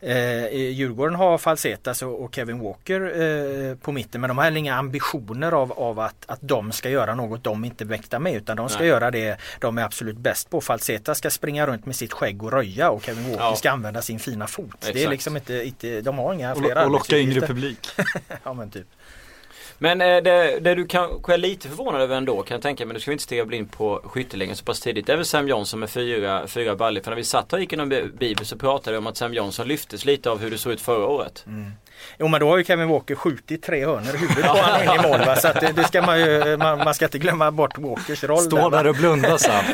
Eh, Djurgården har Falsetas och, och Kevin Walker eh, på mitten men de har heller inga ambitioner av, av att, att de ska göra något de inte mäktar med utan de ska Nej. göra det de är absolut bäst på. Falseta ska springa runt med sitt skägg och röja och Kevin Walker ja. ska använda sin fina fot. Exakt. Det är liksom inte, inte, de har inga fler Och, och locka yngre publik. ja men typ. Men eh, det, det, du kanske är lite förvånad över ändå kan jag tänka mig. Du ska vi inte stiga blind på skyttelängen så pass tidigt. Det är väl Sam Johnson med fyra, fyra baller. För när vi satt och gick igenom Bibeln så pratade vi om att Sam Johnson lyftes lite av hur det såg ut förra året. Mm. Jo men då har ju Kevin Walker skjutit tre hörnor i huvudet på honom in i mål. Va? Så att det, det, ska man ju, man, man, ska inte glömma bort Walkers roll. Stå där, och blunda Sam.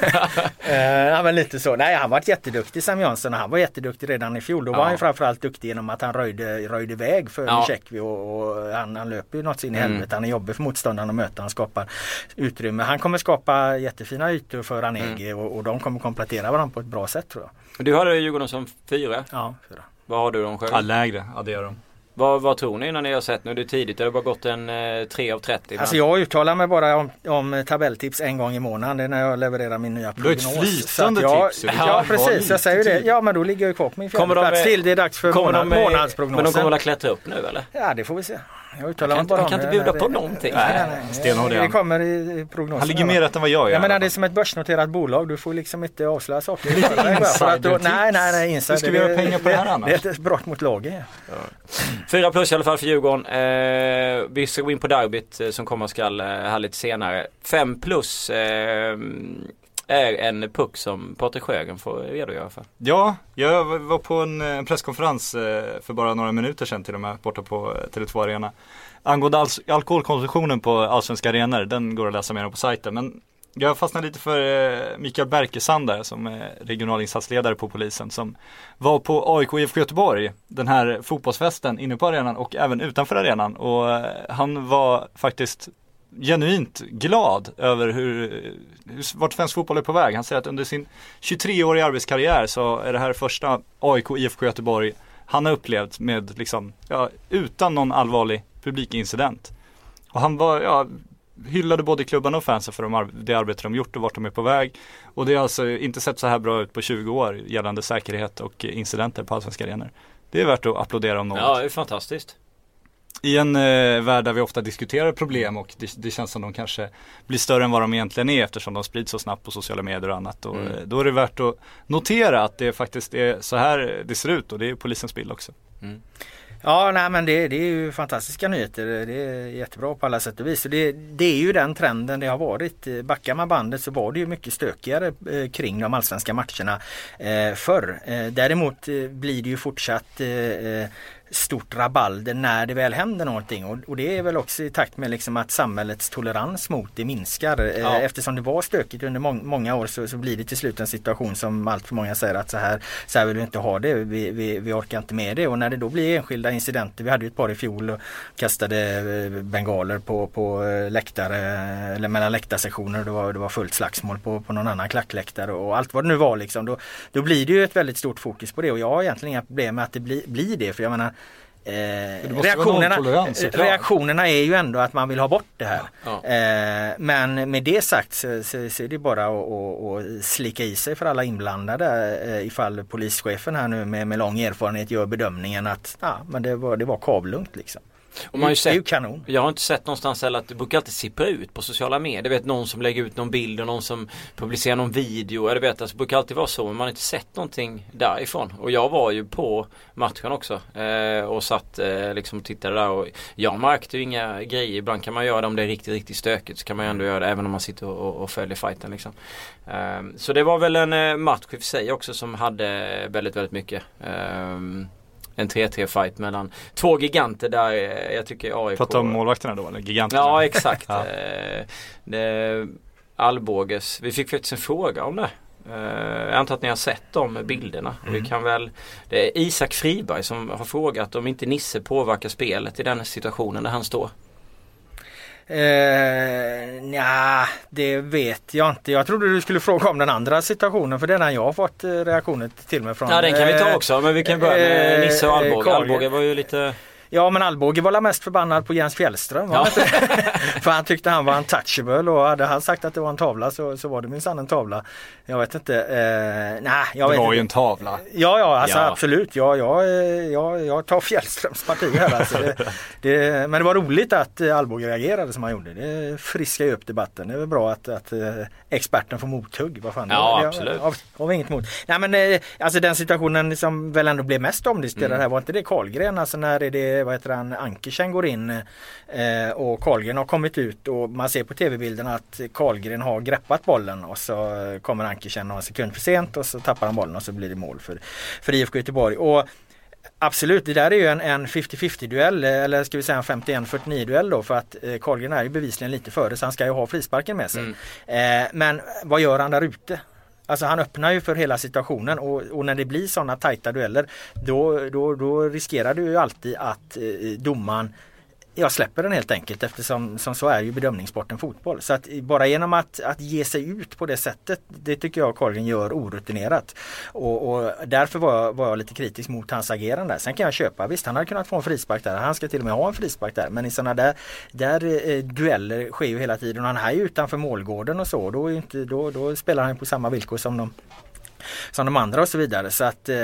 uh, ja men lite så. Nej han var jätteduktig Sam Jansson och han var jätteduktig redan i fjol. Då ja. var han framförallt duktig genom att han röjde, röjde väg för ja. Tjeckvi och, och, han, han löper ju något in i mm. Helvete. Han är jobbig för motståndaren att möta. Han skapar utrymme. Han kommer skapa jättefina ytor för Ranegi mm. och, och de kommer komplettera varandra på ett bra sätt tror jag. Du hade Djurgården som fyra? Ja, fyra. Vad har du dem själv? Ja, lägre adderar de. Vad, vad, tror ni när ni har sett nu? Det är tidigt, det har bara gått en eh, 3 av 30. Men... Alltså jag uttalar mig bara om, om tabelltips en gång i månaden. Det är när jag levererar min nya prognos. Du har ett flytande jag, tips. Ja, ja precis, jag säger ju det. Ja men då ligger jag kvar på min fjärde plats till. Det är dags för månad, månadsprognosen. Men de kommer att klättra upp nu eller? Ja det får vi se. Jag uttalar mig kan, bara han kan inte bjuda på det- någonting. Nej, nej, nej. Det kommer i i prognosen. Han ligger mer rätt än vad jag gör. Ja men i alla det är som ett börsnoterat bolag. Du får liksom inte avslöja saker. Insidertips. nej, nej, nej. Insider, Hur ska vi göra pengar på det här annars? Det är ett brott mot lagen. Fyra plus i alla fall för Djurgården. Eh, vi ska gå in på derbyt eh, som komma skall eh, här lite senare. Fem plus eh, är en puck som Patrik Sjögren får redogöra för. Ja, jag var på en eh, presskonferens eh, för bara några minuter sedan till och med borta på eh, Tele2 Arena. Angående al- alkoholkonsumtionen på allsvenska arenor, den går att läsa mer om på sajten. Men jag fastnade lite för Mikael Berkesand där som är regionalinsatsledare på polisen som var på AIK IFK Göteborg, den här fotbollsfesten inne på arenan och även utanför arenan. Och han var faktiskt genuint glad över hur, hur vart svensk fotboll är på väg. Han säger att under sin 23-åriga arbetskarriär så är det här första AIK IFK Göteborg han har upplevt med liksom, ja, utan någon allvarlig publikincident. Och han var, ja, hyllade både klubbarna och fansen för de ar- det arbete de gjort och vart de är på väg. Och det har alltså inte sett så här bra ut på 20 år gällande säkerhet och incidenter på allsvenska arenor. Det är värt att applådera om något. Ja, det är fantastiskt. I en eh, värld där vi ofta diskuterar problem och det, det känns som de kanske blir större än vad de egentligen är eftersom de sprids så snabbt på sociala medier och annat. Och, Mm. eh, Då är det värt att notera att det faktiskt är så här det ser ut och det är polisens bild också. Ja, nej men det, det är ju fantastiska nyheter. Det är jättebra på alla sätt och vis. Det, det är ju den trenden det har varit. Backar man bandet så var det ju mycket stökigare eh, kring de allsvenska matcherna eh, förr. Eh, däremot blir det ju fortsatt eh, stort rabalder när det väl händer någonting och, och det är väl också i takt med liksom att samhällets tolerans mot det minskar. Eh, Ja. Eftersom det var stökigt under mång- många år så, så blir det till slut en situation som allt för många säger att så här, så här vill vi inte ha det, vi, vi, vi orkar inte med det och när det då blir enskilda incidenter, vi hade ju ett par i fjol och kastade eh, bengaler på, på eh, läktare eller mellan läktarsektioner det var, det var fullt slagsmål på, på någon annan klackläktare och allt vad det nu var liksom. Då, då blir det ju ett väldigt stort fokus på det och jag har egentligen inga problem med att det blir, blir det för jag menar reaktionerna, reaktionerna är ju ändå att man vill ha bort det här. Ja. Eh, men med det sagt så, så, så är det bara att, att, att slicka i sig för alla inblandade eh, ifall polischefen här nu med, med lång erfarenhet gör bedömningen att ja, men det, var, det var kavlugnt liksom. Och man ju det är ju sett, kanon. jag har inte sett någonstans heller att det brukar alltid sippra ut på sociala medier. Du vet någon som lägger ut någon bild och någon som publicerar någon video. Jag vet, alltså, det brukar alltid vara så men man har inte sett någonting därifrån. Och jag var ju på matchen också eh, och satt eh, liksom och tittade där och jag märkte ju inga grejer. Ibland kan man göra det om det är riktigt, riktigt stökigt så kan man ju ändå göra det även om man sitter och, och följer fighten liksom. Eh, så det var väl en eh, match i och för sig också som hade väldigt, väldigt mycket. Eh, en 3-3 fight mellan två giganter där eh, jag tycker AIK Prata om målvakterna då eller giganterna? Ja exakt. Ja. Eh, det, Alvbåges, vi fick faktiskt en fråga om det. Eh, jag antar att ni har sett de bilderna. Och Vi kan väl, det är Isak Friberg som har frågat om inte Nisse påverkar spelet i den situationen där han står. Eh, nja, det vet jag inte. Jag trodde du skulle fråga om den andra situationen för den har jag fått eh, reaktioner till mig från. Ja den kan vi ta Eh, också men vi kan börja med eh, Nisse och. Carlgren. Alvbåge var ju lite Ja men Alvbåge var mest förbannad på Jens Fjällström. inte? För han tyckte han var untouchable och hade han sagt att det var en tavla så, så var det minsann en tavla. Jag vet inte. Eh, nej, jag Det vet var inte. ju en tavla. Ja, ja, alltså Ja. absolut. Ja, ja, eh, ja, jag tar Fjällströms parti här. Alltså. Det, det, men det var roligt att eh, Alvbåge reagerade som han gjorde. Det friskar ju upp debatten. Det är väl bra att, att eh, experten får mothugg. Vad fan, Ja, det- absolut. Har, har vi inget emot. Nej men eh, alltså den situationen som väl ändå blev mest omdiskuterad Mm. här var inte det Karlgren? Alltså när är det, vad heter han, Ankersen går in eh, och Karlgren har kommit ut och man ser på tv-bilden att Karlgren har greppat bollen och så kommer Ankersen någon sekund för sent och så tappar han bollen och så blir det mål för, för IFK Göteborg. Och Absolut, det där är ju en, en 50-50 duell eh, eller ska vi säga en 51-49 duell då för att eh, Karlgren är ju bevisligen lite före så han ska ju ha frisparken med sig. Mm. Eh, men vad gör han där ute? Alltså han öppnar ju för hela situationen och, och när det blir sådana tajta dueller då, då, då riskerar du ju alltid att eh, domaren jag släpper den helt enkelt eftersom som så är ju bedömningssporten fotboll. Så att bara genom att, att ge sig ut på det sättet, det tycker jag Carlgren gör orutinerat. Och, och därför var jag, var jag lite kritisk mot hans agerande. Sen kan jag köpa, visst han hade kunnat få en frispark där, han ska till och med ha en frispark där. Men i sådana där, där eh, dueller sker ju hela tiden och han är ju utanför målgården och så, då, är inte, då, då spelar han ju på samma villkor som de som de andra och så vidare. Så att eh,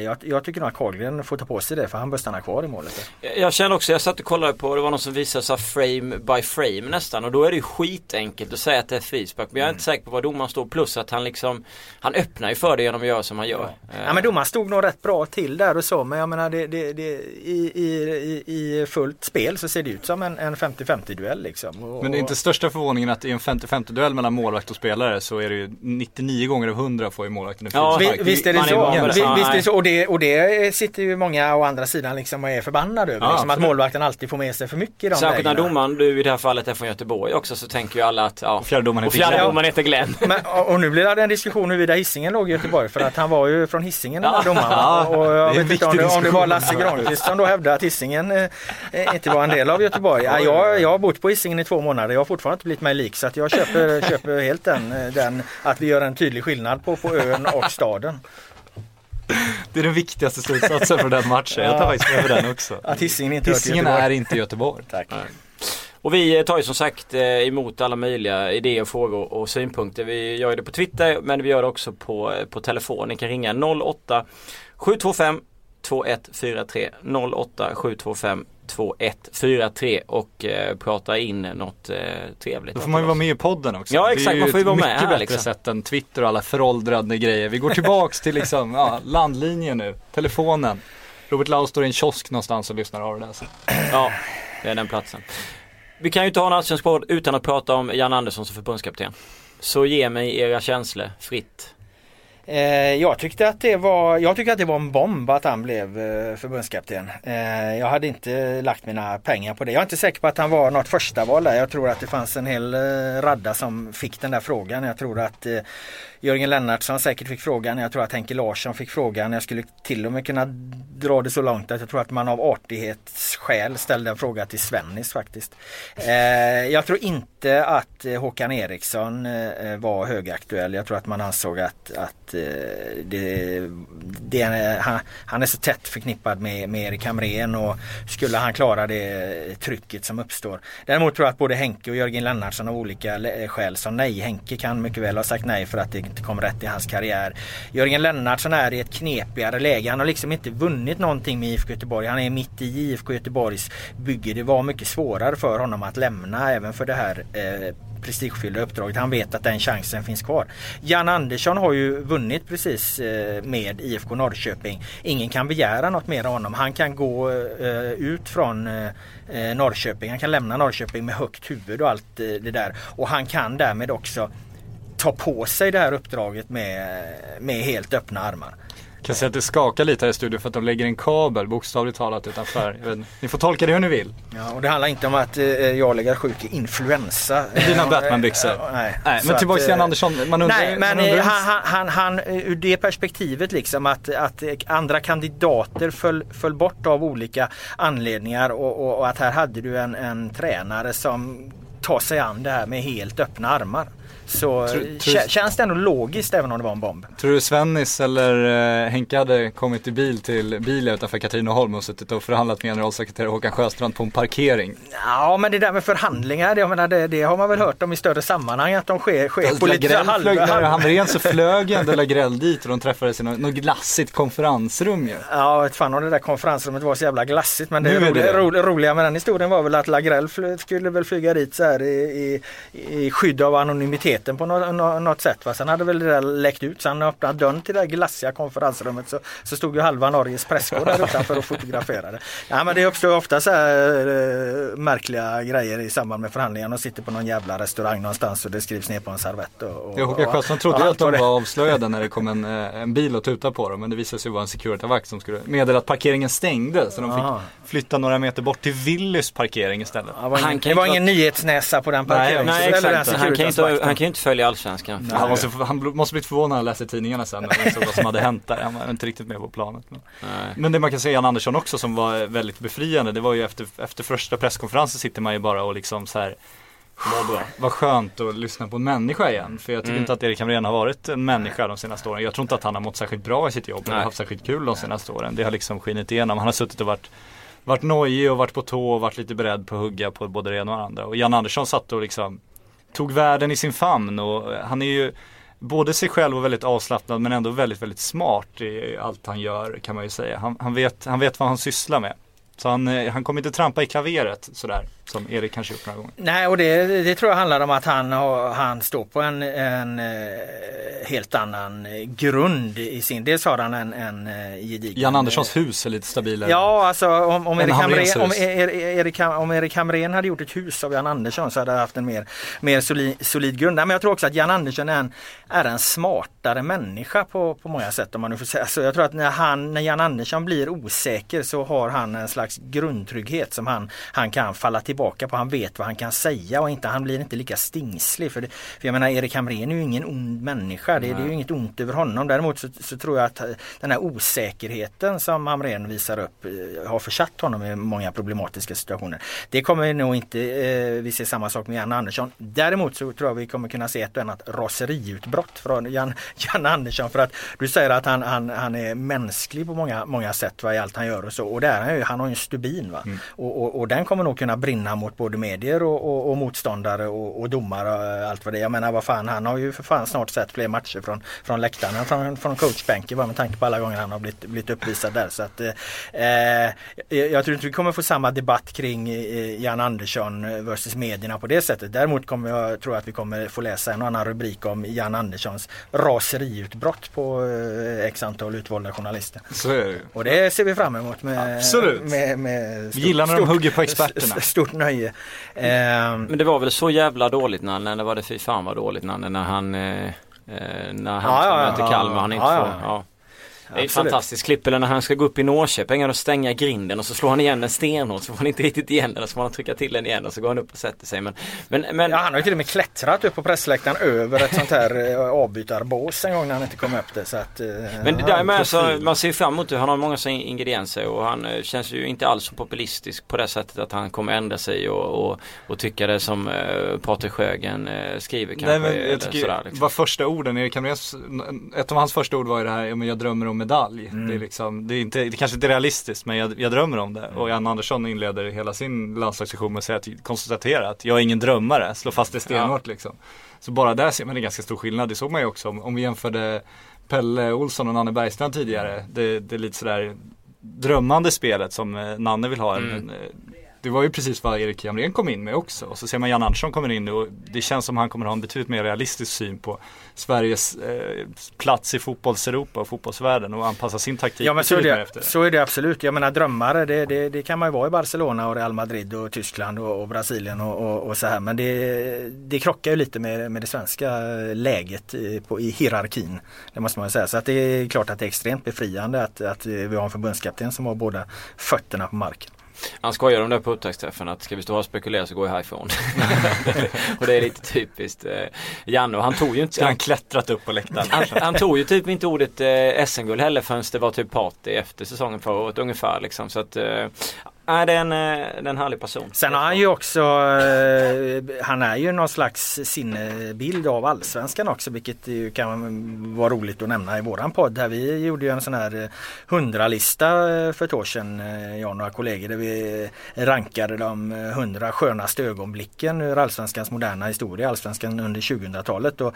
jag, jag tycker nog att Carlgren får ta på sig det för han bör stanna kvar i målet. Jag känner också, jag satt och kollade på, det var någon som visade så frame by frame nästan och då är det ju skitenkelt att säga att det är frispark. Men jag är inte säker på vad domaren står plus att han liksom Han öppnar ju för det genom att göra som han gör. Ja, ja men domaren stod nog rätt bra till där och så men jag menar det, det, det i, i, i fullt spel så ser det ut som en, en 50-50 duell liksom. Och, men det är inte största förvåningen att i en 50-50 duell mellan målvakt och spelare så är det ju 99 gånger av 100 får ju målvakten en ja. Visst är det så. Visst är det så. Och det, och det sitter ju många å andra sidan liksom och är förbannade över. Ja, liksom, att målvakten alltid får med sig för mycket i de Särskilt när domaren, du i det här fallet är från Göteborg också så tänker ju alla att ja, fjärdedomaren heter, fjärdedomaren heter Glenn. Men, och, nu blir det en diskussion huruvida Hisingen låg i Göteborg för att han var ju från Hisingen den här domaren. Och jag vet inte om det, om det var Lasse Granqvist som då hävdade att Hisingen eh, inte var en del av Göteborg. Ja, jag, jag har bott på Hisingen i två månader. Jag har fortfarande inte blivit mig lik så att jag köper, köper helt den, den att vi gör en tydlig skillnad på, på ön och staden. Det är den viktigaste slutsatsen för den matchen. Jag tar faktiskt med den också. Att Hisingen inte Hisingen är inte Göteborg. Tack. Nej. Och vi tar ju som sagt eh, emot alla möjliga idéer, frågor och synpunkter. Vi gör det på Twitter men vi gör det också på, på telefon. Ni kan ringa 08 725 2143 08 725 2143 och eh, prata in något eh, trevligt. Då får man ju vara med i podden också. Ja exakt, man får ju vara med här. mycket bättre liksom. sätt än Twitter och alla föråldrade grejer. Vi går tillbaks till liksom, ja, landlinjen nu, telefonen. Robert Lau står i en kiosk någonstans och lyssnar av det där. Så. Ja, det är den platsen. Vi kan ju inte ha en allsvensk podd utan att prata om Jan Andersson som förbundskapten. Så ge mig era känslor fritt. Eh, jag tyckte att det var, jag tyckte att det var en bomb att han blev eh, förbundskapten. Eh, jag hade inte lagt mina pengar på det. Jag är inte säker på att han var något första val där. Jag tror att det fanns en hel eh, radda som fick den där frågan. Jag tror att eh, Jörgen Lennartsson säkert fick frågan. Jag tror att Henke Larsson fick frågan. Jag skulle till och med kunna dra det så långt att jag tror att man av artighetsskäl ställde en fråga till Svennis faktiskt. Eh, jag tror inte att eh, Håkan Eriksson eh, var högaktuell. Jag tror att man ansåg att, att Eh, det, det, han, han, är så tätt förknippad med, med Erik Hamrén och skulle han klara det trycket som uppstår. Däremot tror jag att både Henke och Jörgen Lennartsson av olika skäl sa nej. Henke kan mycket väl ha sagt nej för att det inte kom rätt i hans karriär. Jörgen Lennartsson är i ett knepigare läge. Han har liksom inte vunnit någonting med IFK Göteborg. Han är mitt i IFK Göteborgs bygge. Det var mycket svårare för honom att lämna även för det här eh, prestigefyllda uppdraget. Han vet att den chansen finns kvar. Jan Andersson har ju vunnit precis eh, med IFK Norrköping. Ingen kan begära något mer av honom. Han kan gå eh, ut från eh, Norrköping. Han kan lämna Norrköping med högt huvud och allt det där. Och han kan därmed också ta på sig det här uppdraget med, med helt öppna armar. Jag kan säga att det skakar lite här i studion för att de lägger en kabel bokstavligt talat utanför. ni får tolka det hur ni vill. Ja, och det handlar inte om att eh, jag lägger sjuk i influensa. Dina Batman-byxor. Eh, nej. nej. men tillbaka till Jan Andersson. Man undrar, nej, men undrar... han, han, han, ur det perspektivet liksom att, att andra kandidater föll, föll bort av olika anledningar och, och, och att här hade du en, en tränare som tar sig an det här med helt öppna armar. Så tror, tror, känns det ändå logiskt även om det var en bomb. Tror du Svennis eller eh, Henke hade kommit i bil till Bilia utanför Katrineholm och suttit och förhandlat med generalsekreterare Håkan Sjöstrand på en parkering? Ja men det där med förhandlingar, jag menar, det, det har man väl hört om i större sammanhang att de sker, sker på lite halv... Flög, när Hamrén så flög ändå Lagrell dit och de träffades i något, något glassigt konferensrum ju. Ja, fan om det där konferensrummet var så jävla glassigt men det, roliga, det. Ro, roliga med den historien var väl att Lagrell skulle väl flyga dit så här i, i, i skydd av anonymitet närheten på något, något sätt. Va? Sen hade väl det där läckt ut. Så han öppnade dörren till det där glassiga konferensrummet så, så stod ju halva Norges presskår där utanför och fotograferade. Ja men det uppstår ofta så här äh, märkliga grejer i samband med förhandlingarna. De sitter på någon jävla restaurang någonstans och det skrivs ner på en servett. Och, Håkan Sjöström trodde ja, att de var avslöjade när det kom en, eh, en bil och tutade på dem. Men det visade sig vara en Securityvakt som skulle meddela att parkeringen stängde. Så de fick Aha. flytta några meter bort till Willys parkering istället. Ja, var ingen, det var ingen nyhetsnäsa på den parkeringen. Nej, nej exakt. Han kan, han kan ju inte följa allsvenskan. Han måste, han måste blivit förvånad när han läste tidningarna sen och såg vad som hade hänt där. Han var inte riktigt med på planet. Men, men det man kan säga Jan Andersson också som var väldigt befriande. Det var ju efter, efter första presskonferensen sitter man ju bara och liksom så här vad skönt att lyssna på en människa igen. För jag tycker mm. inte att Erik Hamrén har varit en människa de senaste åren. Jag tror inte att han har mått särskilt bra i sitt jobb eller haft särskilt kul de senaste åren. Det har liksom skinit igenom. Han har suttit och varit varit nojig och varit på tå och varit lite beredd på att hugga på både det ena och det andra. Och Jan Andersson satt och liksom tog världen i sin famn och eh, han är ju både sig själv och väldigt avslappnad men ändå väldigt, väldigt smart i allt han gör kan man ju säga. Han, han, vet, han vet vad han sysslar med. Så han, eh, han kommer inte trampa i klaveret sådär som Erik kanske gjort några gånger. Nej och det, det tror jag handlar om att han, han står på en, en eh, helt annan grund i sin, dels har han en, en eh, gedigen Jan Anderssons hus är lite stabilare. Ja alltså om, om, Erik, Hamrén, om, hus. Erik, om Erik Hamrén hade gjort ett hus av Jan Andersson så hade han haft en mer, mer solid, solid grund. Men jag tror också att Jan Andersson är en, är en smartare människa på, på många sätt om man nu får säga så. Jag tror att när, han, när Jan Andersson blir osäker så har han en slags grundtrygghet som han, han kan falla tillbaka på. Han vet vad han kan säga och inte, han blir inte lika stingslig. För, det, för jag menar Erik Hamrén är ju ingen ond människa. Det, det är ju inget ont över honom. Däremot så, så tror jag att den här osäkerheten som Hamrén visar upp eh, har försatt honom i många problematiska situationer. Det kommer nog inte eh, vi se samma sak med Jan Andersson. Däremot så tror jag vi kommer kunna se ett och annat raseriutbrott från Jan, Jan Andersson för att du säger att han, han, han är mänsklig på många, många sätt va, i allt han gör och så. Och där är han, ju, han har ju en stubin va. Och, och, och den kommer nog kunna brinna mot både medier och, och, och motståndare och, och domare och allt vad det är. Jag menar vad fan han har ju för fan snart sett fler matcher från, från läktaren än från, från coachbänken bara med tanke på alla gånger han har blivit, blivit uppvisad där. Så att, eh, jag tror inte vi kommer få samma debatt kring eh, Jan Andersson versus medierna på det sättet. Däremot kommer jag tror att vi kommer få läsa en annan rubrik om Jan Anderssons raseriutbrott på eh, x antal utvalda journalister. Så är det ju. Och det ser vi fram emot med, Absolut. med, med Vi gillar när de hugger på experterna. s- Stort nöje. Ehm, Men det var väl så jävla dåligt när, när det var det fy fan vad dåligt när, när han eh, eh, när han Ja, ja, möta ja. Kalmar han inte Ja, får. ja. Det är ett fantastiskt klipp eller när han ska gå upp i Norrköping och stänga grinden och så slår han igen den stenhårt så får han inte riktigt igen den och så får han trycka till den igen och så går han upp och sätter sig. Men, men, men Ja, han har ju till och med klättrat upp på pressläktaren över ett sånt här eh, avbytarbås en gång när han inte kom upp det. Så att, eh, Men det där med så, man ser ju fram emot det. Han har många ingredienser och han eh, känns ju inte alls så populistisk på det sättet att han kommer ändra sig och, och, och tycka det som eh, Patrik Sjögren eh, skriver kanske. Nej men jag tycker, sådär, liksom. var första orden, Erik Hamréns, ett av hans första ord var ju det här, jag drömmer om medalj. Mm. Det är liksom, det är inte, det kanske inte är realistiskt men jag, jag drömmer om det. Mm. Och Jan Andersson inleder hela sin landslagssession med att säga att, konstatera att jag är ingen drömmare, slå fast det stenhårt liksom. Så bara där ser man en ganska stor skillnad, det såg man ju också om, om vi jämförde Pelle Olsson och Nanne Bergstrand tidigare. Det, det är lite sådär drömmande spelet som eh, Nanne vill ha. Mm. Men, eh, det var ju precis vad Erik Hamrén kom in med också. Och så ser man Jan Andersson kommer in och det känns som han kommer ha en betydligt mer realistisk syn på Sveriges eh, plats i fotbolls-Europa och fotbollsvärlden och anpassa sin taktik Ja men så är, det, efter så är det absolut. Jag menar drömmare det, det, det kan man ju vara i Barcelona och Real Madrid och Tyskland och, och Brasilien och, och, och så här. Men det, det krockar ju lite med, med det svenska läget i, på, i hierarkin. Det måste man ju säga. Så att det är klart att det är extremt befriande att, att vi har en förbundskapten som har båda fötterna på marken. Han skojar om det på upptaktsträffen att ska vi stå och spekulera så går jag härifrån. och det är lite typiskt. eh, Janne och han tog ju inte Ska han klättrat upp på läktaren? han, han tog ju typ inte ordet eh, SM-guld heller förrän det var typ party efter säsongen förra året ungefär liksom. Så att eh, nej, det, är en, eh, det är en härlig person. Sen har han ju också, eh, han är ju någon slags sinnebild av allsvenskan också vilket ju kan vara roligt att nämna i våran podd här. Vi gjorde ju en sån här eh, hundralista för ett år sedan, jag och några kollegor, där vi rankade de hundra skönaste ögonblicken ur allsvenskans moderna historia, allsvenskan under 2000-talet. Och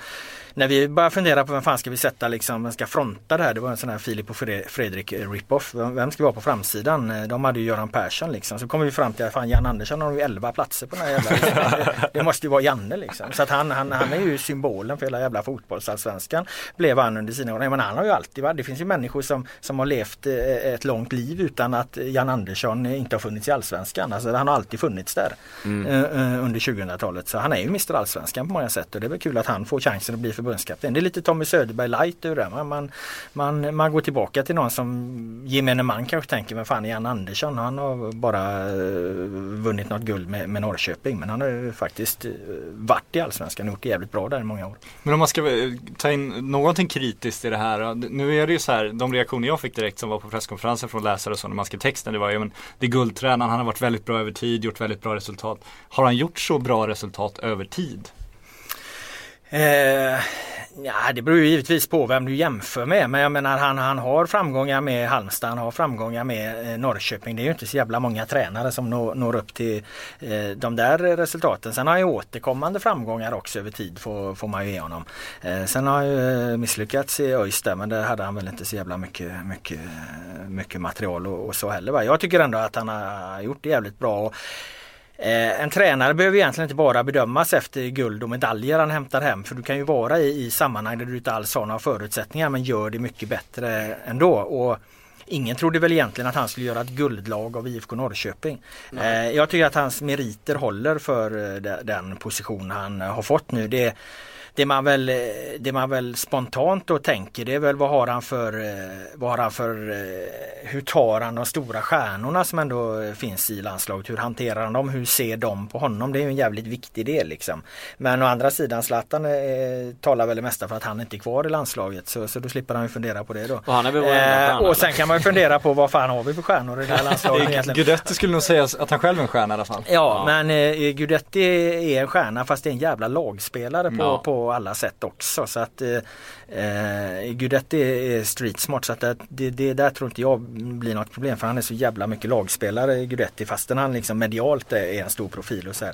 när vi började fundera på vem fan ska vi sätta liksom, vem ska fronta det här? Det var en sån här Filip och Fredrik rip-off. Vem ska ska vara på framsidan? De hade ju Göran Persson liksom. Så kom vi fram till att fan Jan Andersson har ju 11 platser på den här jävla listan. Det- måste ju vara Janne liksom. Så att han, han, han är ju symbolen för hela jävla fotbollsallsvenskan. Blev han under sina år. Nej, Men han har ju alltid varit, det finns ju människor som, som har levt eh, ett långt liv utan att Jan Andersson inte har funnits i allsvenskan. Alltså han har alltid funnits där eh, eh, under 2000-talet. Så han är ju Mr Allsvenskan på många sätt och det är väl kul att han får chansen att bli förbundskapten. Det är lite Tommy Söderberg light ur det. Man, man, man, går tillbaka till någon som gemene man kanske tänker, men fan Jan Andersson? Han har bara eh, vunnit något guld med, med Norrköping men han har ju faktiskt eh, varit i Allsvenskan och gjort det jävligt bra där i många år. Men om man ska eh, ta in någonting kritiskt i det här. Nu är det ju så här, de reaktioner jag fick direkt som var på presskonferensen från läsare och så när man skrev texten. Det var ju, men det är guldtränaren, han har varit väldigt bra över tid, gjort väldigt bra resultat. Har han gjort så bra resultat över tid? Eh, ja, det beror ju givetvis på vem du jämför med men jag menar han, han har framgångar med Halmstad, han har framgångar med eh, Norrköping. Det är ju inte så jävla många tränare som når, når upp till eh, de där resultaten. Sen har han ju återkommande framgångar också över tid får, får man ju ge honom. Eh, sen har han ju eh, misslyckats i ÖIS där men det hade han väl inte så jävla mycket, mycket, mycket material och, och så heller. Va? Jag tycker ändå att han har gjort det jävligt bra. Och, Eh, en tränare behöver egentligen inte bara bedömas efter guld och medaljer han hämtar hem. För du kan ju vara i, i sammanhang där du inte alls har några förutsättningar men gör det mycket bättre ändå. Och Ingen trodde väl egentligen att han skulle göra ett guldlag av IFK Norrköping. Eh, jag tycker att hans meriter håller för eh, den position han har fått nu. Det det man väl, det man väl spontant då tänker det är väl vad har han för, eh, vad har han för eh, hur tar han de stora stjärnorna som ändå finns i landslaget? Hur hanterar han dem? Hur ser de på honom? Det är ju en jävligt viktig del liksom. Men å andra sidan Zlatan eh, talar väl det mesta för att han inte är kvar i landslaget så, så då slipper han ju fundera på det då. Och, han är eh, och sen kan man ju fundera på vad fan har vi för stjärnor i det här landslaget egentligen? Gudetti skulle nog säga att han själv är en stjärna i alla fall. Ja, ja. men eh, Gudetti är en stjärna fast det är en jävla lagspelare på, ja. på alla sätt också. Så att eh, eh Gudetti är street smart så att det, det, det, där tror inte jag blir något problem för han är så jävla mycket lagspelare Gudetti fastän han liksom medialt är en stor profil och så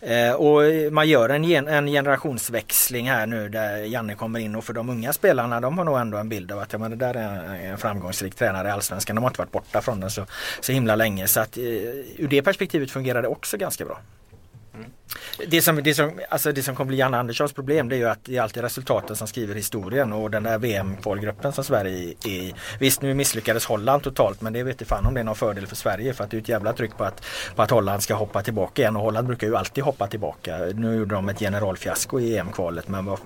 eh, och man gör en, en generationsväxling här nu där Janne kommer in och för de unga spelarna de har nog ändå en bild av att ja, men det där är en, framgångsrik tränare i Allsvenskan. De har inte varit borta från den så, så himla länge så att eh, ur det perspektivet fungerar det också ganska bra. Mm. Det som, det, som, alltså det som kommer bli Janne Anderssons problem det är ju att det är alltid resultaten som skriver historien och den där VM-kvalgruppen som Sverige är i. Visst nu misslyckades Holland totalt men det vet inte fan om det är någon fördel för Sverige för att det är ett jävla tryck på att, på att Holland ska hoppa tillbaka igen och Holland brukar ju alltid hoppa tillbaka. Nu gjorde de ett generalfiasko i EM-kvalet men vad,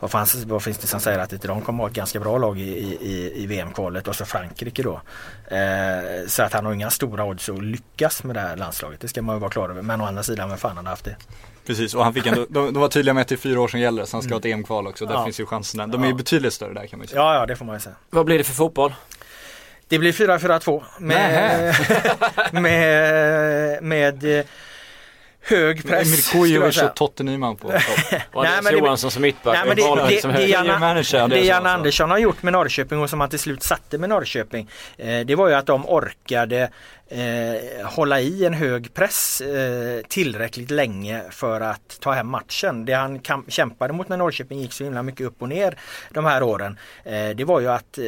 vad, fanns, vad finns det som säger att inte de kommer ha ett ganska bra lag i, i, i VM-kvalet och så Frankrike då. Eh, så att han har inga stora odds att lyckas med det här landslaget. Det ska man ju vara klar över. Men å andra sidan, vem fan han haft det? Precis och han fick ändå, de, de var tydliga med att det är fyra år som gäller så han ska ha ett mm. EM-kval också. Där ja. finns ju chanserna. De är ju betydligt större där kan man ju säga. Ja, ja det får man ju säga. Vad blir det för fotboll? Det blir 4-4-2 med, med, med hög press. Mirkojevic och Totte Nyman på Och nej, Johansson som mittback. Nej, men det, det, det, det, det Jan Andersson har gjort med Norrköping och som han till slut satte med Norrköping. Eh, det var ju att de orkade eh, hålla i en hög press eh, tillräckligt länge för att ta hem matchen. Det han kämpade mot när Norrköping gick så himla mycket upp och ner de här åren. Eh, det var ju att eh,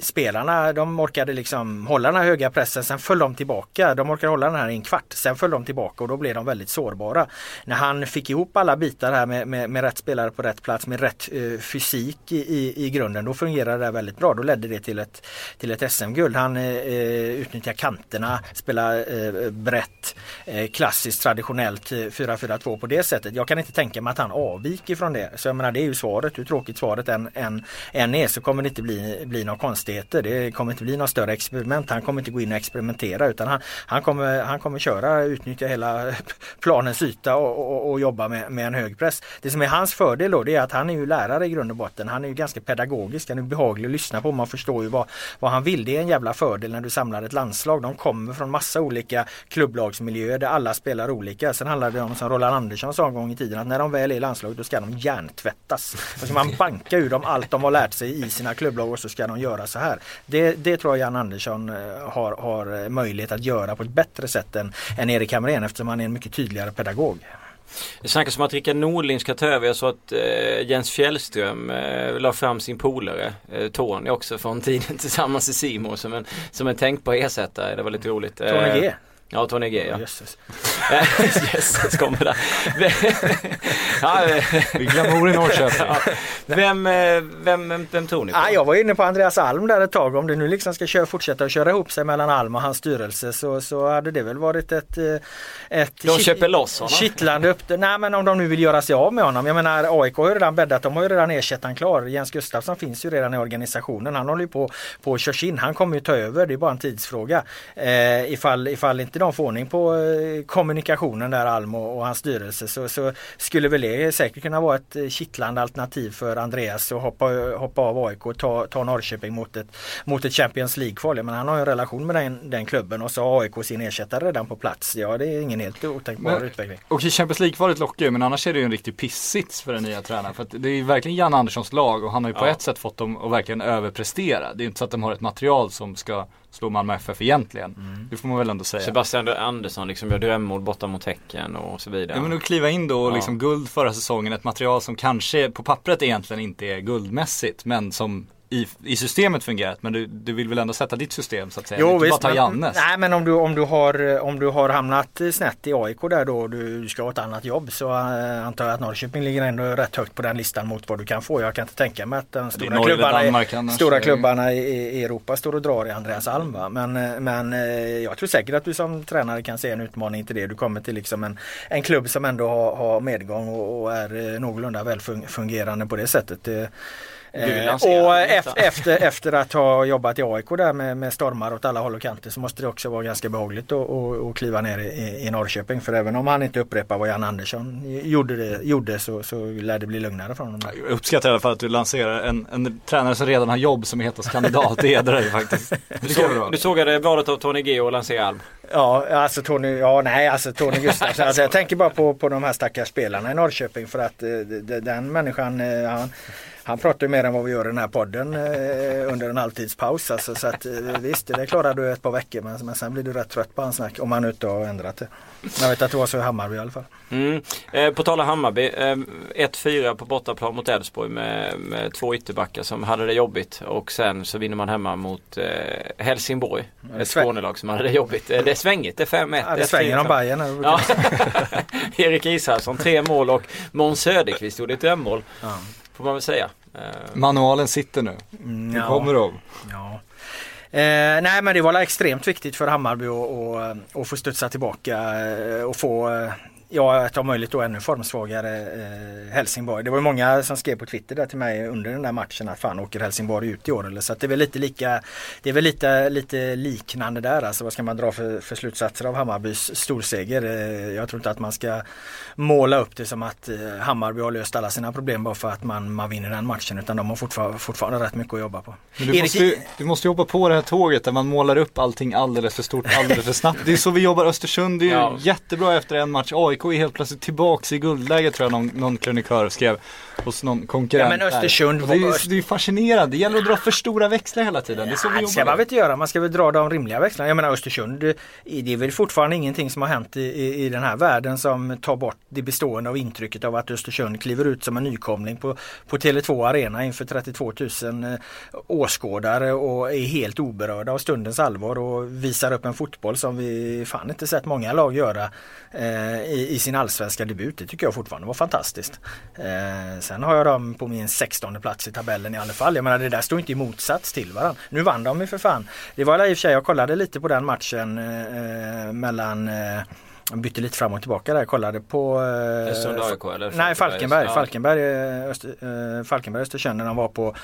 spelarna de orkade liksom hålla den här höga pressen. Sen föll de tillbaka. De orkade hålla den här i en kvart. Sen föll de tillbaka och då blev de väldigt sårbara. När han fick ihop alla bitar här med, med, med rätt spelare på rätt plats med rätt eh, fysik i, i, i, grunden. Då fungerade det väldigt bra. Då ledde det till ett, till ett SM-guld. Han eh, eh utnyttjade kanterna spelar eh, brett, eh, klassiskt traditionellt eh, 4-4-2 på det sättet. Jag kan inte tänka mig att han avviker från det. Så jag menar det är ju svaret, hur tråkigt svaret än, än, än är så kommer det inte bli, bli några konstigheter. Det kommer inte bli några större experiment. Han kommer inte gå in och experimentera utan han, han, kommer, han kommer köra, utnyttja hela planens yta och, och, och jobba med, med en hög press. Det som är hans fördel då det är att han är ju lärare i grund och botten. Han är ju ganska pedagogisk, han är behaglig att lyssna på. Man förstår ju vad, vad han vill. Det är en jävla fördel när du samlar ett landslag. De kommer från massa olika klubblagsmiljöer där alla spelar olika. Sen handlar det om som Roland Andersson sa en gång i tiden att när de väl är i landslaget då ska de hjärntvättas. Då ska man banka ur dem allt de har lärt sig i sina klubblag och så ska de göra så här. Det, det tror jag Jan Andersson eh, har, har eh, möjlighet att göra på ett bättre sätt än, än Erik Hamrén eftersom han är en mycket tydlig tydligare pedagog. Det snackas om att Rickard Norling ska ta över. Jag såg att eh, Jens Fjällström eh, la fram sin polare eh, Tony också från tiden tillsammans i Simon som en, som en tänkbar ersättare. Det var lite roligt. Tony G. Ja, Tony G ja. Jösses. Jösses kommer där. ja, Vi glamour i Norrköping. Vem, eh, vem, vem, vem tror ni på? Ja, jag var inne på Andreas Alm där ett tag. Om det nu liksom ska köra, fortsätta att köra ihop sig mellan Alm och hans styrelse så, så hade det väl varit ett... Eh, ett de köper loss honom? Kittlande upp Nej men om de nu vill göra sig av med honom. Jag menar AIK har ju redan bäddat. De har ju redan ersättaren klar. Jens Gustafsson finns ju redan i organisationen. Han håller ju på, på att körs in. Han kommer ju ta över. Det är bara en tidsfråga. Eh, ifall, ifall inte de får ordning på eh, kommunikationen där Alm och, och hans styrelse så, så, skulle väl det säkert kunna vara ett eh, kittlande alternativ för Andreas att hoppa, hoppa av AIK och ta, ta Norrköping mot ett, mot ett Champions League-kval. Men han har ju en relation med den, den klubben och så har AIK sin ersättare redan på plats. Ja det är ingen helt otänkbar men, utveckling. Och Champions League-kvalet lockar ju men annars är det ju en riktig pissits för den nya tränaren. För det är ju verkligen Jan Anderssons lag och han har ju på ja. ett sätt fått dem att verkligen överprestera. Det är inte så att de har ett material som ska slå Malmö FF egentligen. Mm. Det får man väl ändå säga. Sebastian Andersson liksom gör drömmål borta mot Häcken och så vidare. Ja men att kliva in då och ja. liksom guld förra säsongen, ett material som kanske på pappret egentligen inte är guldmässigt men som i, i systemet fungerat men du, du vill väl ändå sätta ditt system så att säga? Jo, visst, bara ta Jannes. Nej men om du, om, du har, om du har hamnat snett i AIK där då du ska ha ett annat jobb så uh, antar jag att Norrköping ligger ändå rätt högt på den listan mot vad du kan få. Jag kan inte tänka mig att de stora klubbarna, i, stora klubbarna i, i, Europa står och drar i Andreas Alm. Va? Men, eh, men jag tror säkert att du som tränare kan se en utmaning till det. Du kommer till liksom en, en klubb som ändå har, har medgång och, och är någorlunda väl fungerande på det sättet. Det, Eh, och efter, efter att ha jobbat i AIK där med, med stormar åt alla håll och kanter så måste det också vara ganska behagligt att, kliva ner i, i Norrköping. För även om han inte upprepar vad Jan Andersson gjorde, det, gjorde så, så lär det bli lugnare från honom. Jag uppskattar i alla fall att du lanserar en, en tränare som redan har jobb som hetaste Det hedrar dig faktiskt. Du, såg, du sågade valet av Tony G och lansera Alm? Ja, alltså Tony, ja nej alltså Tony Gustafsson. Alltså, jag tänker bara på, på de här stackars spelarna i Norrköping för att eh, den människan, eh, han, han pratar ju mer än vad vi gör i den här podden eh, under en halvtidspaus. Alltså, så att, eh, visst, det klarar du ett par veckor men, men sen blir du rätt trött på hans snack om han inte har ändrat det. Jag vet att det var så i Hammarby i alla fall. Mm. Eh, på tal om Hammarby, eh, 1-4 på bortaplan mot Elfsborg med, med, två ytterbackar som hade det jobbigt och sen så vinner man hemma mot eh, Helsingborg. Ett Skånelag som hade det jobbigt. Eh, det är svängigt, det är 5-1. Ja, det svänger om Bajen ja. Erik Israelsson, tre mål och Måns Söderqvist gjorde ett drömmål. Ja. Får man väl säga. Eh, Manualen sitter nu. Mm, ja. kommer de. Ja. Eh, nej men det var extremt viktigt för Hammarby att få studsa tillbaka eh, och få eh, Ja, att om möjligt då ännu formsvagare eh, Helsingborg. Det var många som skrev på Twitter där till mig under den där matchen att fan åker Helsingborg ut i år eller så att det är väl lite lika Det är väl lite, lite liknande där alltså vad ska man dra för, för slutsatser av Hammarbys storseger. Eh, jag tror inte att man ska måla upp det som att eh, Hammarby har löst alla sina problem bara för att man, man vinner den matchen utan de har fortfarande, fortfarande rätt mycket att jobba på. Men du, Erik... måste, du måste jobba på det här tåget där man målar upp allting alldeles för stort alldeles för snabbt. Det är så vi jobbar Östersund, det är ja. jättebra efter en match. AIK är helt plötsligt tillbaks i guldläget tror jag någon, någon krönikör skrev hos någon konkurrent. Ja, men Östersund det, är, det är fascinerande, det gäller att dra för stora växlar hela tiden. Det är så vi jobbar. ska man väl inte göra, man ska väl dra de rimliga växlarna. Jag menar Östersund, det är väl fortfarande ingenting som har hänt i, i, i den här världen som tar bort det bestående av intrycket av att Östersund kliver ut som en nykomling på, på Tele2 Arena inför 32 000 eh, åskådare och är helt oberörda av stundens allvar och visar upp en fotboll som vi fan inte sett många lag göra eh, i, i sin allsvenska debut. Det tycker jag fortfarande var fantastiskt. Eh, sen har jag dem på min 16 plats i tabellen i alla fall. Jag menar det där står inte i motsats till varandra. Nu vann de ju för fan. Det var i och för sig, jag kollade lite på den matchen eh, eh mellan eh, jag bytte lite fram och tillbaka där. Kollade på... Eh, Östersund AIK eller? Nej Falkenberg. Falkenberg, eh, Öster, eh, Falkenberg Östersund när de var på,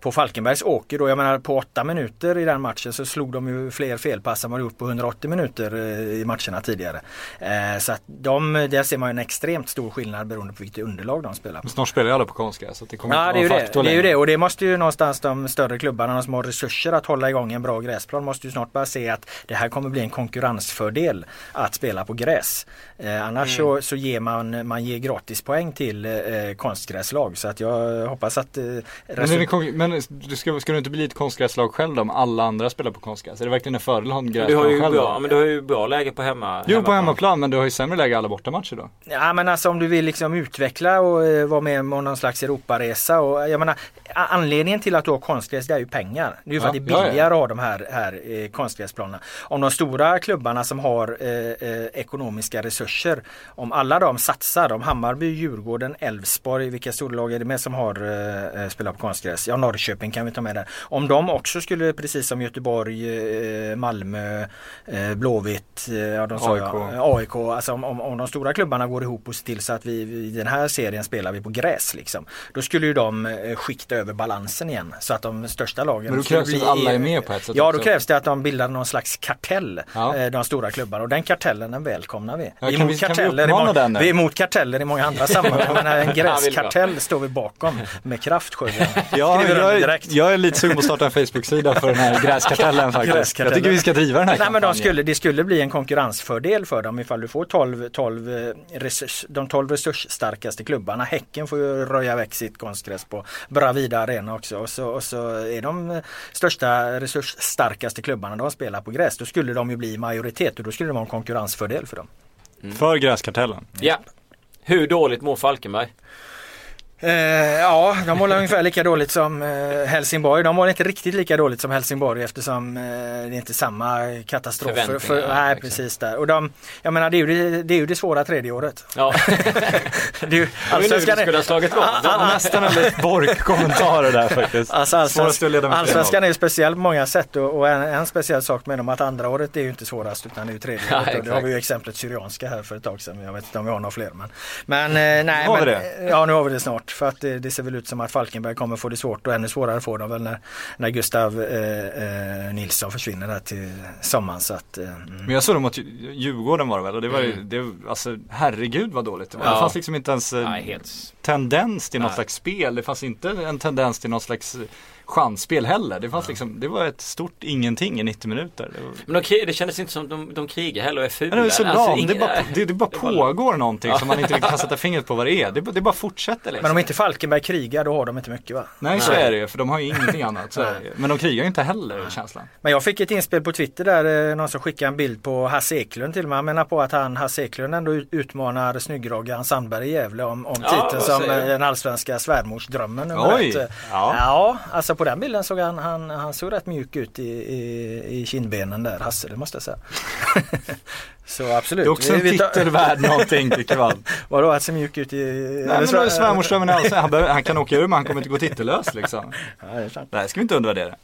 på Falkenbergs åker då. Jag menar på åtta minuter i den matchen så slog de ju fler felpass än vad de gjort på 180 minuter i matcherna tidigare. Eh, så att de, där ser man en extremt stor skillnad beroende på vilket underlag de spelar. Men snart spelar ju alla på konstgräs så det kommer ja, inte vara det, det är ju det och det måste ju någonstans de större klubbarna som har resurser att hålla igång en bra gräsplan måste ju snart börja se att det här kommer bli en konkurrensfördel att spela på gräs. stress Eh, annars mm. så, så ger man, man ger gratispoäng till eh, konstgräslag så att jag hoppas att eh, men, men du ska, ska du inte bli ett konstgräslag själv då om alla andra spelar på konstgräs? Är det verkligen en fördel att ha en gräsplan du själv? Bra, men du har ju bra läge på hemma Jo på hemmaplan men du har ju sämre läge alla bortamatcher då? Ja men alltså om du vill liksom utveckla och eh, vara med om någon slags Europaresa och jag menar Anledningen till att du har konstgräs det är ju pengar. Det är ju för ja, att det är billigare ja, ja. att ha de här, här eh, konstgräsplanerna. Om de stora klubbarna som har eh, eh, ekonomiska resurser, om alla de satsar, om Hammarby, Djurgården, Elfsborg, vilka storlag är det med som har eh, eh, spelat på konstgräs? Ja, Norrköping kan vi ta med där. Om de också skulle, precis som Göteborg, eh, Malmö, Blåvitt, att, eh, ja de sa AIK. Jag, AIK, alltså om, om, om de stora klubbarna går ihop och ser till så att vi i den här serien spelar vi på gräs liksom. Då skulle ju de eh, skikta över balansen igen så att de största lagen Men då krävs det att alla är med på ett sätt Ja också. då krävs det att de bildar någon slags kartell, Ja. eh, de stora klubbarna och den kartellen den välkomnar vi. Ja, kan vi- kan vi karteller i uppmana många- den nu? vi är emot karteller i många andra sammanhang men en gräskartell står vi bakom med kraft. Ja, jag, är, jag är lite sugen på att starta en Facebook-sida för den här gräskartellen faktiskt. Gräskartellen. Jag tycker vi ska driva den här Nej men de kampanjen. skulle, det skulle bli en konkurrensfördel för dem ifall du får 12, 12 eh, resurs, de 12 resursstarkaste klubbarna. Häcken får ju röja väck sitt konstgräs på Bravida Arena också och så, och så är de eh, största resursstarkaste klubbarna de spelar på gräs. Då skulle de ju bli majoritet och då skulle det vara en konkurrensfördel för dem. För gräskartellen. Ja. Hur dåligt mår Falkenberg? Eh, ja, de mår ungefär lika dåligt som eh, Helsingborg. De mår inte riktigt lika dåligt som Helsingborg eftersom eh, det är inte samma katastrofer. För, nej, liksom. precis där. Och de, jag menar det är ju det, det, är ju det svåra tredje året. Ja, Det är ju, nu allsvenskan du skulle ha slagit igång. Det var nästan en liten Bork-kommentar där faktiskt. alltså, allsvenskan, allsvenskan är ju speciell på många sätt och, och en, en speciell sak med dem att andra året är ju inte svårast utan det är ju tredje Ja, året. Exakt. har vi ju exemplet Syrianska här för ett tag sedan. Jag vet inte om vi har några fler. Men, men eh, nej. Har vi men, det? Ja nu har vi det snart. För att det, det ser väl ut som att Falkenberg kommer få det svårt och ännu svårare får de väl när, när Gustav eh, eh, Nilsson försvinner där till sommaren. Så att, eh, mm. Men jag såg dem mot Djurgården var det väl och det var ju, det, alltså herregud vad dåligt det var. Ja. Det fanns liksom inte ens eh, Nej, helt. tendens till något Nej. slags spel. Det fanns inte en tendens till något slags eh, chansspel heller. Det fanns liksom, det var ett stort ingenting i 90 minuter. Det, var, Men de, det kändes inte som de, de krigar heller och är fula. Ja, det är så Alltså, ingen- det, bara, det, det bara pågår någonting som man inte riktigt kan sätta fingret på vad det är. Det, bara- det bara fortsätter liksom. Men om inte Falkenberg krigar då har de inte mycket va? Nej så Nej. är det ju, för de har ju ingenting annat. Så. Men de krigar ju inte heller känslan. Men jag fick ett inspel på Twitter där eh, någon som skickade en bild på Hasse Eklund till mig. Han menar på att han, Hasse Eklund ändå ut- utmanar snyggroggan Sandberg i Gävle om, om Ja, titeln vad som eh, den allsvenska svärmorsdrömmen Oj, ett. Ja. ja, alltså på den bilden såg han, han, han såg rätt mjuk ut i, i, i kindbenen där, Hasse, det måste jag säga. Så absolut. Det är också en titel värd någonting tycker jag. Vadå att se mjuk ut i... Nej men svärmorsdrömmen han, han kan åka ur men han kommer inte gå titellös liksom. Ja, det är sant. Det här ska vi inte undervärdera.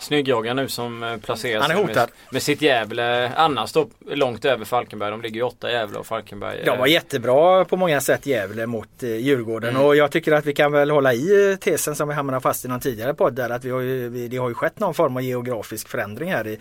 Snyggjogga nu som eh, placerar Han är sig hotad. Med, med sitt Gävle annars då långt över Falkenberg. De ligger ju åtta Gävle och Falkenberg. De var eh, jättebra på många sätt Gävle mot eh, Djurgården Mm. och jag tycker att vi kan väl hålla i tesen som vi hamnade fast i någon tidigare podd där att vi har ju, det har ju skett någon form av geografisk förändring här i,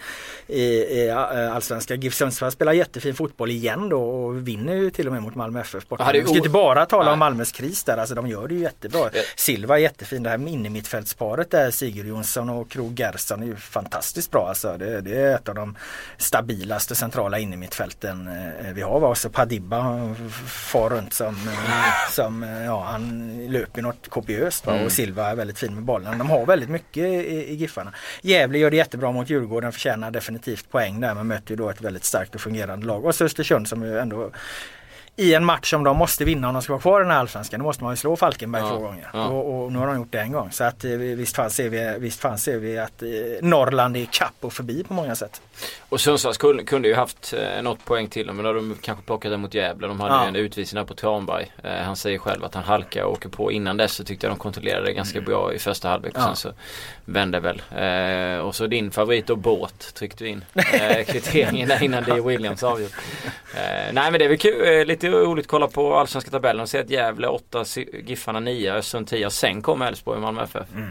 i, i eh, allsvenska. GIF Sundsvall spelar jättefin fotboll igen då och vinner ju till och med mot Malmö FF borta. Vi ska inte bara tala Nej. om Malmös kris där, alltså de gör det ju jättebra. Ja. Silva är jättefin, det här innermittfältsparet där Sigurd Jonsson och Krog Gerson är ju fantastiskt bra alltså. Det, det är ett av de stabilaste centrala innermittfälten eh, vi har. Och så Padibba far runt som, eh, som eh, ja han löper något kopiöst va? Mm. och Silva är väldigt fin med bollen. De har väldigt mycket i, i Giffarna. Gävle gör det jättebra mot Djurgården, förtjänar definitivt poäng där men möter ju då ett väldigt starkt och fungerande lag. Och så Östersund som ju ändå i en match som de måste vinna om de ska vara kvar i den här allsvenskan. Då måste man ju slå Falkenberg Ja, två gånger. ja. Och, och nu har de gjort det en gång. Så att eh, visst fan ser vi, visst fan ser vi att eh, Norrland är kapp och förbi på många sätt. Och Sundsvall kunde, kunde ju haft eh, något poäng till men då hade de kanske plockat det mot Gävle. De hade Ja. ju en utvisning där på Tranberg. Eh, han säger själv att han halkar och åker på. Innan dess så tyckte jag de kontrollerade det ganska bra i första halvlek. Mm. Ja. Sen så vände väl. Eh, och så din favorit då båt tryckte vi in. Eh, kvitteringen där innan det Williams avgjorde. Nej men det är väl kul, eh, lite roligt att kolla på allsvenska tabellen och se att Gävle 8, Giffarna 9, Östersund 10 sen kommer Elfsborg och Malmö FF. Mm.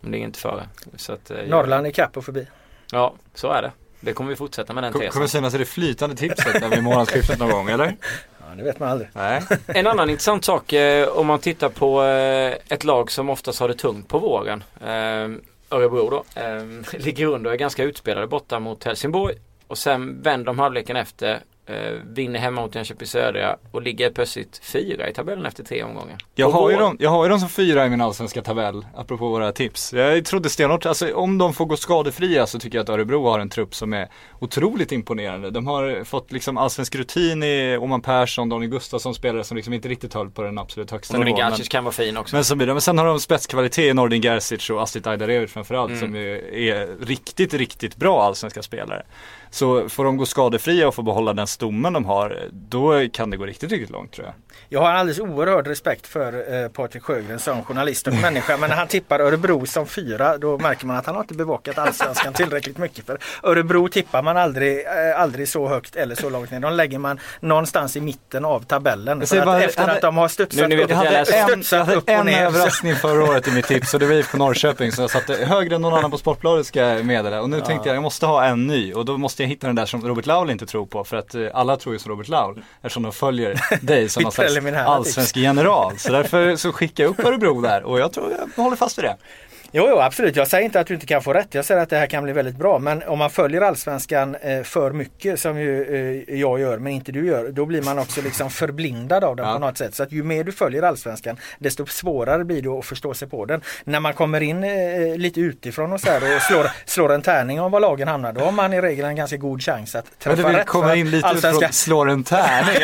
Men det är inte före. Så att, eh, Norrland är kapp och förbi. Ja, så är det. Det kommer vi fortsätta med den tesen. Kommer synas i det flytande tipset där vid månadsskiftet någon gång eller? Ja, det vet man aldrig. Nej. En annan intressant sak eh, om man tittar på eh, ett lag som oftast har det tungt på våren. Eh, Örebro då. Eh, ligger under och är ganska utspelade borta mot Helsingborg. Och sen vänder de halvleken efter. Eh, vinner hemma mot Jönköping Södra och ligger plötsligt fyra i tabellen efter tre omgångar. Jag har, ju dem, jag har ju dem som fyra i min allsvenska tabell, apropå våra tips. Jag trodde stenhårt, alltså om de får gå skadefria så tycker jag att Örebro har en trupp som är otroligt imponerande. De har fått liksom allsvensk rutin i Oman Persson, Daniel Gustafsson spelare som liksom inte riktigt höll på den absolut högsta Nordin nivån. Men, Gacic kan vara fin också. men, det. men sen har de spetskvalitet i Nordin Gerzic och Astrid Ajdarevic framförallt Mm. som är riktigt, riktigt bra allsvenska spelare. Så får de gå skadefria och få behålla den stommen de har, då kan det gå riktigt, riktigt långt tror jag. Jag har alldeles oerhörd respekt för eh, Patrik Sjögren som journalist och människa. Men när han tippar Örebro som fyra då märker man att han har inte bevakat allsvenskan tillräckligt mycket. För Örebro tippar man aldrig, eh, aldrig så högt eller så långt ner. De lägger man någonstans i mitten av tabellen. För bara- att, efter hade- att de har studsat Nu- upp, jag att En, jag studsat hade upp och en ner. överraskning förra året i mitt tips och det var IFK Norrköping så jag satte högre än någon annan på Sportbladet ska jag meddela. Och nu tänkte jag jag måste ha en ny och då måste jag hitta den där som Robert Laul inte tror på för att eh, alla tror ju som Robert Laul eftersom de följer dig som någon slags allsvensk general. Så därför så skickar jag upp Örebro där och jag tror jag håller fast vid det. Jo, jo, absolut. Jag säger inte att du inte kan få rätt. Jag säger att det här kan bli väldigt bra. Men om man följer allsvenskan eh, för mycket som ju eh, jag gör men inte du gör. Då blir man också liksom förblindad av den Ja. på något sätt. Så att ju mer du följer allsvenskan desto svårare blir det att förstå sig på den. När man kommer in eh, lite utifrån och så och slår, slår en tärning om var lagen hamnar. Då har man i regel en ganska god chans att Men träffa du rätt. kommer för in lite allsvenska- utifrån, slår en tärning.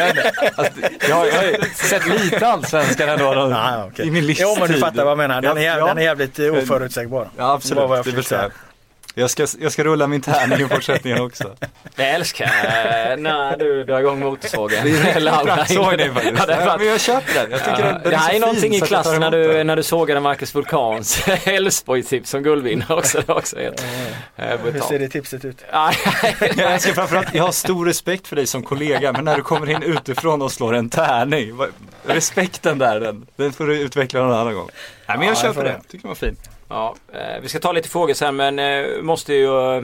Alltså, jag, har- jag har sett lite allsvenskan ändå då, Ja, okej. i min livstid. Jo men du fattar vad jag menar. Den är, Ja, ja. den är jävligt eh, oförutsägbar. Ja Det var absolut, jag det jag. säga. Jag ska, jag ska rulla min tärning i fortsättningen också. Jag älskar eh, när du drar igång motorsågen. Det är riktigt bra sågning faktiskt. Ja, det är men jag köper den. Jag tycker Ja, den, den det är här så är någonting i jag klass när du, när du sågade Marcus Vulkans Elfsborg-tips som guldvinnare också. Det också helt Hur ser det tipset ut? Ja, Jag älskar framförallt, jag har stor respekt för dig som kollega men när du kommer in utifrån och slår en tärning. Respekten där, den, den får du utveckla någon annan gång. Nej men jag Ja, jag köper det, det. tycker den var fin. Ja, eh, vi ska ta lite frågor sen men eh, måste ju eh,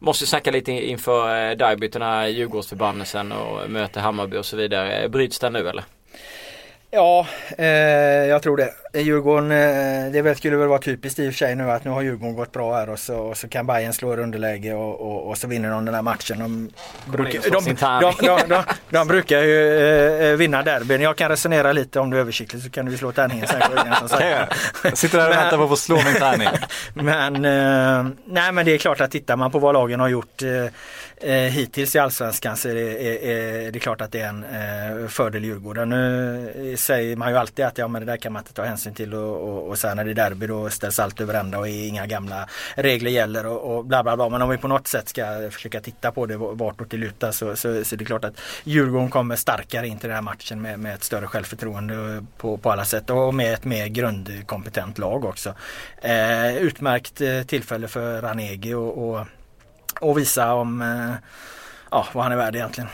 Måste snacka lite inför derbyt, den här Djurgårdsförbannelsen och möter Hammarby och så vidare. Bryts den nu eller? Ja, eh, jag tror det. Djurgården, eh, det skulle väl vara typiskt i och för sig nu att nu har Djurgården gått bra här och så, och så kan Bayern slå i underläge och, och, och så vinner de den här matchen. De, brukar, de, de, de, de, brukar ju eh, vinna derbyn. Jag kan resonera lite om du är översiktligt så kan du slå tärningen sen. Jag? Sitter där och väntar på att få slå min tärning. Men, eh, nej, men det är klart att tittar man på vad lagen har gjort eh, hittills i Allsvenskan så är det, är, är det klart att det är en eh, fördel Djurgården. Nu säger man ju alltid att ja, men det där kan man inte ta hänsyn till och, och, och sen när det är derby då ställs allt över ända och inga gamla regler gäller och, och bla bla bla. Men om vi på något sätt ska försöka titta på det vartåt det lutar så, så, så är det klart att Djurgården kommer starkare in till den här matchen med, med ett större självförtroende på, på alla sätt och med ett mer grundkompetent lag också. Eh, utmärkt eh, tillfälle för Ranegi och, och, och visa om eh, ja, vad han är värd egentligen.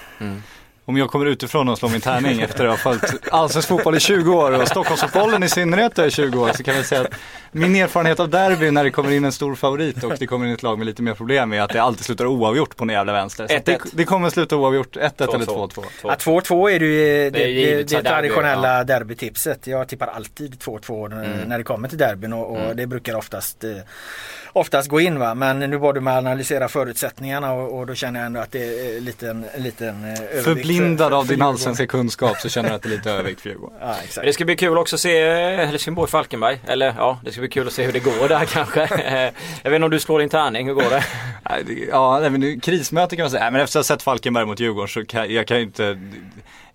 Om jag kommer utifrån och slår min tärning efter att ha följt allsvensk fotboll i 20 år och Stockholmsfotbollen i synnerhet i 20 år så kan jag säga att min erfarenhet av derby när det kommer in en stor favorit och det kommer in ett lag med lite mer problem är att det alltid slutar oavgjort på den jävla vänster. Så det, 1-1. det kommer sluta oavgjort 1-1 eller 2-2. 2-2. Ja, 2-2 är det ju det, Det det, så derby, traditionella derbytipset. Jag tippar alltid 2-2 när, när det kommer till derbyn och, och det brukar oftast eh, Oftast gå in va men nu var du att analysera förutsättningarna och, och då känner jag ändå att det är en liten, en liten eh, övervikt för- Förblindad för- av för din allsvenska kunskap så känner du att det är lite övervikt för Djurgården. Ja, exakt. Det ska bli kul också att se eh, Helsingborg-Falkenberg. Eller ja, det ska bli kul att se hur det går där kanske. Eh, Jag vet inte om du slår din tärning, hur går det? Ja, nej, men nu, krismöte kan man säga. Nej, men efter att ha sett Falkenberg mot Djurgården så kan jag kan ju inte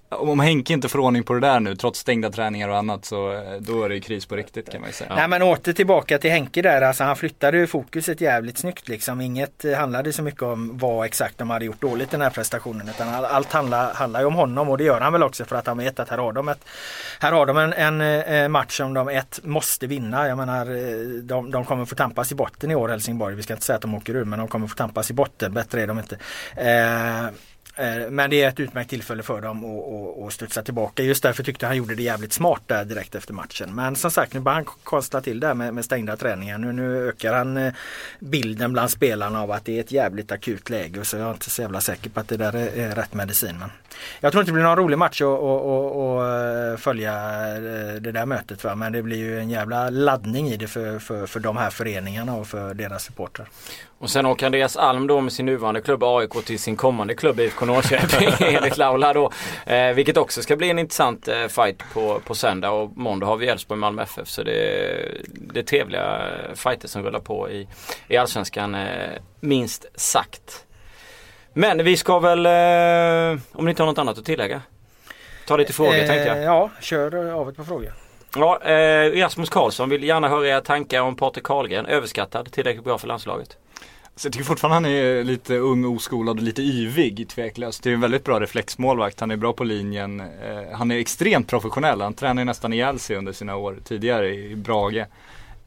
om Henke inte får ordning på det där nu trots stängda träningar och annat så eh, då är det ju kris på riktigt kan man ju säga. Nej men åter tillbaka till Henke där, alltså han flyttade ju fokuset jävligt snyggt liksom. Inget eh, handlade så mycket om vad exakt de hade gjort dåligt i den här prestationen utan allt handlar, handlar ju om honom och det gör han väl också för att han vet att här har de, ett, här har de en, en eh, match som de ett måste vinna. Jag menar de, de kommer få tampas i botten i år Helsingborg. Vi ska inte säga att de åker ur men de kommer få tampas i botten, bättre är de inte. Eh, Eh, men det är ett utmärkt tillfälle för dem att, att, att studsa tillbaka. Just därför tyckte han gjorde det jävligt smart där direkt efter matchen. Men som sagt nu börjar han konstla till det med, med stängda träningar. Nu, nu ökar han eh, bilden bland spelarna av att det är ett jävligt akut läge. Så jag är inte så jävla säker på att det där är, rätt medicin. Men jag tror inte det blir någon rolig match att, att, att, att eh, följa det där mötet. Va? Men det blir ju en jävla laddning i det för, för, för de här föreningarna och för deras supportrar. Och sen åker Andreas Alm då med sin nuvarande klubb AIK till sin kommande klubb IFK Norrköping enligt Laula då. Eh, vilket också ska bli en intressant eh, fight på, på söndag och måndag har vi Elfsborg Malmö FF. Så det, det är trevliga eh, fighter som rullar på i, i Allsvenskan eh, minst sagt. Men vi ska väl, eh, om ni inte har något annat att tillägga? Ta lite frågor tänkte jag. Eh, Ja, kör av ett par frågor. Ja, eh, Rasmus Karlsson vill gärna höra era tankar om Patrik Karlgren. Överskattad, tillräckligt bra för landslaget. Så jag tycker fortfarande han är lite ung, oskolad och lite yvig tveklöst. Det är en väldigt bra reflexmålvakt, han är bra på linjen. Eh, han är extremt professionell, han tränar nästan ihjäl sig under sina år tidigare i Brage.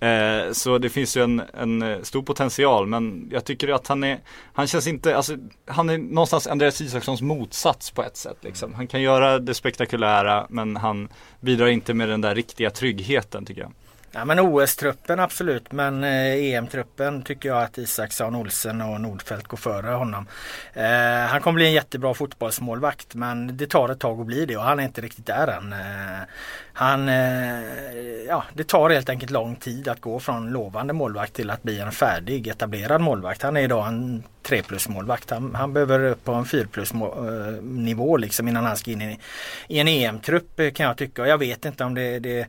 Eh, så det finns ju en, en, eh, stor potential men jag tycker att han är, han känns inte, alltså han är någonstans Andreas Isakssons motsats på ett sätt liksom. Han kan göra det spektakulära men han bidrar inte med den där riktiga tryggheten tycker jag. Ja men OS-truppen absolut men eh, EM-truppen tycker jag att Isaksson, Olsen och Nordfeldt går före honom. Eh, han kommer bli en jättebra fotbollsmålvakt men det tar ett tag att bli det och han är inte riktigt där än. Eh, han, eh, ja, det tar helt enkelt lång tid att gå från lovande målvakt till att bli en färdig etablerad målvakt. Han är idag en 3 plus målvakt. Han, han behöver upp på en 4 plus eh, nivå liksom innan han ska in i, i en EM-trupp kan jag tycka. Och jag vet inte om det, det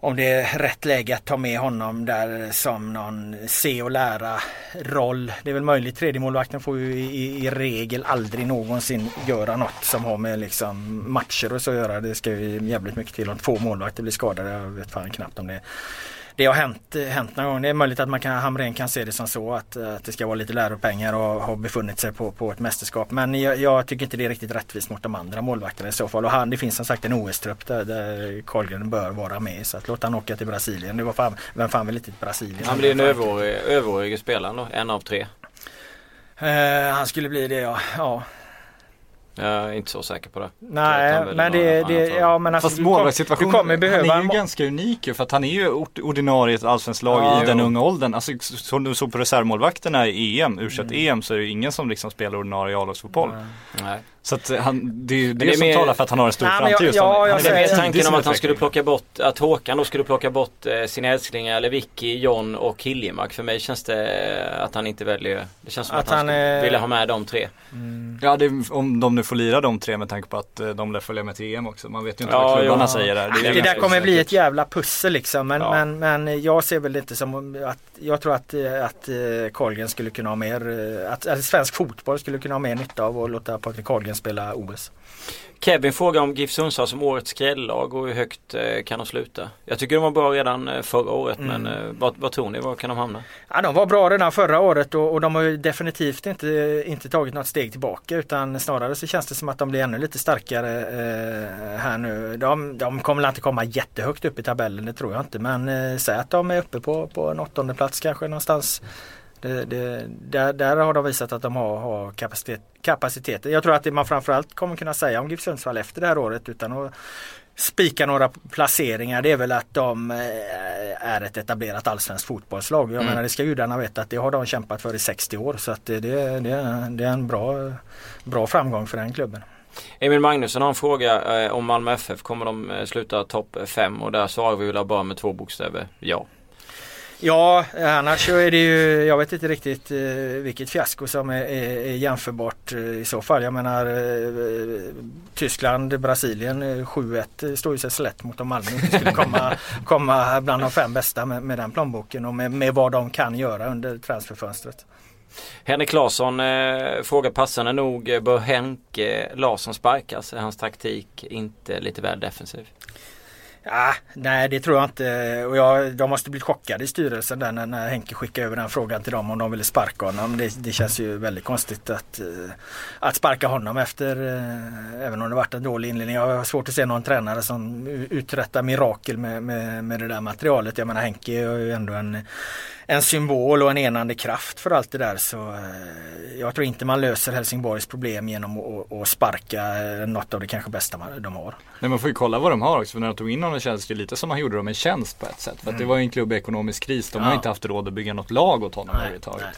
om det är rätt läge att ta med honom där som någon se och lära roll. Det är väl möjligt. Tredjemålvakten får ju i, i, regel aldrig någonsin göra något som har med liksom matcher och så att göra. Det ska ju jävligt mycket till om två målvakter blir skadade. Jag vet fan knappt om det det har hänt, hänt någon gång. Det är möjligt att man kan, Hamrén kan se det som så att, att det ska vara lite läropengar och ha befunnit sig på, på ett mästerskap. Men jag, jag, tycker inte det är riktigt rättvist mot de andra målvakterna i så fall. Och han, det finns som sagt en OS-trupp där, där Carlgren bör vara med. Så att låta han åka till Brasilien. Det var fan, vem fan vill inte till Brasilien? Han blir en överårig, överårig spelare då, en av tre. Uh, han skulle bli det ja. ja. Jag är inte så säker på det. Nej, men det, det ja men alltså Fast målvaktssituationen, han är ju ganska unik för att han är ju ordinarie i ett allsvenskt lag ja, i den unga åldern. Alltså som du såg på reservmålvakterna i EM, u mm. EM så är det ingen som liksom spelar ordinarie A-lagsfotboll. Nej. Så att han, det är det, det som mer, talar för att han har en stor ja, framtid. Ja, ja, det är mer tanken om att han skulle plocka bort, att Håkan då skulle plocka bort eh, sina älsklingar eller Vicky, John och Hiljemark. För mig känns det eh, att han inte väljer, det känns som att, att han, han skulle vilja ha med de tre. Mm. Ja, det, om de nu får lira de tre med tanke på att eh, de lär följa med till EM också. Man vet ju inte ja, vad klubbarna ja. säger där. Det, det där kommer bli ett jävla pussel liksom. Men, men, men jag ser väl inte som att jag tror att, att Carlgren skulle kunna ha mer, att, att svensk fotboll skulle kunna ha mer nytta av att låta Patrik Carlgren spela OS. Kevin frågar om GIF Sundsvall som årets skrällag och hur högt eh, kan de sluta? Jag tycker de var bra redan eh, förra året mm. men eh, vad, vad tror ni? Var kan de hamna? Ja, de var bra redan förra året och, och de har definitivt inte, inte tagit något steg tillbaka utan snarare så känns det som att de blir ännu lite starkare eh, här nu. De, de kommer inte komma jättehögt upp i tabellen, det tror jag inte men eh, säg att de är uppe på, på en åttonde plats kanske någonstans. Det, det, där, där, har de visat att de har, har kapacitet, kapaciteten. Jag tror att det man framförallt kommer kunna säga om GIF Sundsvall efter det här året utan att spika några placeringar det är väl att de eh, är ett etablerat allsvenskt fotbollslag. Jag mm. menar det ska gudarna veta att det har de kämpat för i 60 år så att det, det, det, är en bra, bra framgång för den klubben. Emil Magnusson har en fråga eh, om Malmö FF. Kommer de eh, sluta topp 5? Och där svarar vi väl bara med två bokstäver ja. Ja, annars så är det ju, jag vet inte riktigt eh, vilket fiasko som är, är, är jämförbart eh, i så fall. Jag menar eh, Tyskland, Brasilien 7-1 står ju sig slätt mot om Malmö inte skulle komma, komma bland de fem bästa med, med den plånboken och med, med vad de kan göra under transferfönstret. Henrik Larsson eh, frågar passande nog, bör Henke Larsson sparkas? Är hans taktik inte lite väl defensiv? Ja, nej det tror jag inte. Och jag, de måste blivit chockade i styrelsen där när, när Henke skickade över den frågan till dem om de ville sparka honom. Det, det känns ju väldigt konstigt att, eh, att sparka honom efter, eh, även om det varit en dålig inledning. Jag har svårt att se någon tränare som uträttar mirakel med, med, med det där materialet. Jag menar Henke är ju ändå en en symbol och en enande kraft för allt det där så eh, jag tror inte man löser Helsingborgs problem genom att, sparka något av det kanske bästa de har. Nej man får ju kolla vad de har också för när de tog in honom känns det lite som man gjorde dem en tjänst på ett sätt. För att mm. det var ju en klubb i ekonomisk kris. De ja. har inte haft råd att bygga något lag åt honom överhuvudtaget. Nej.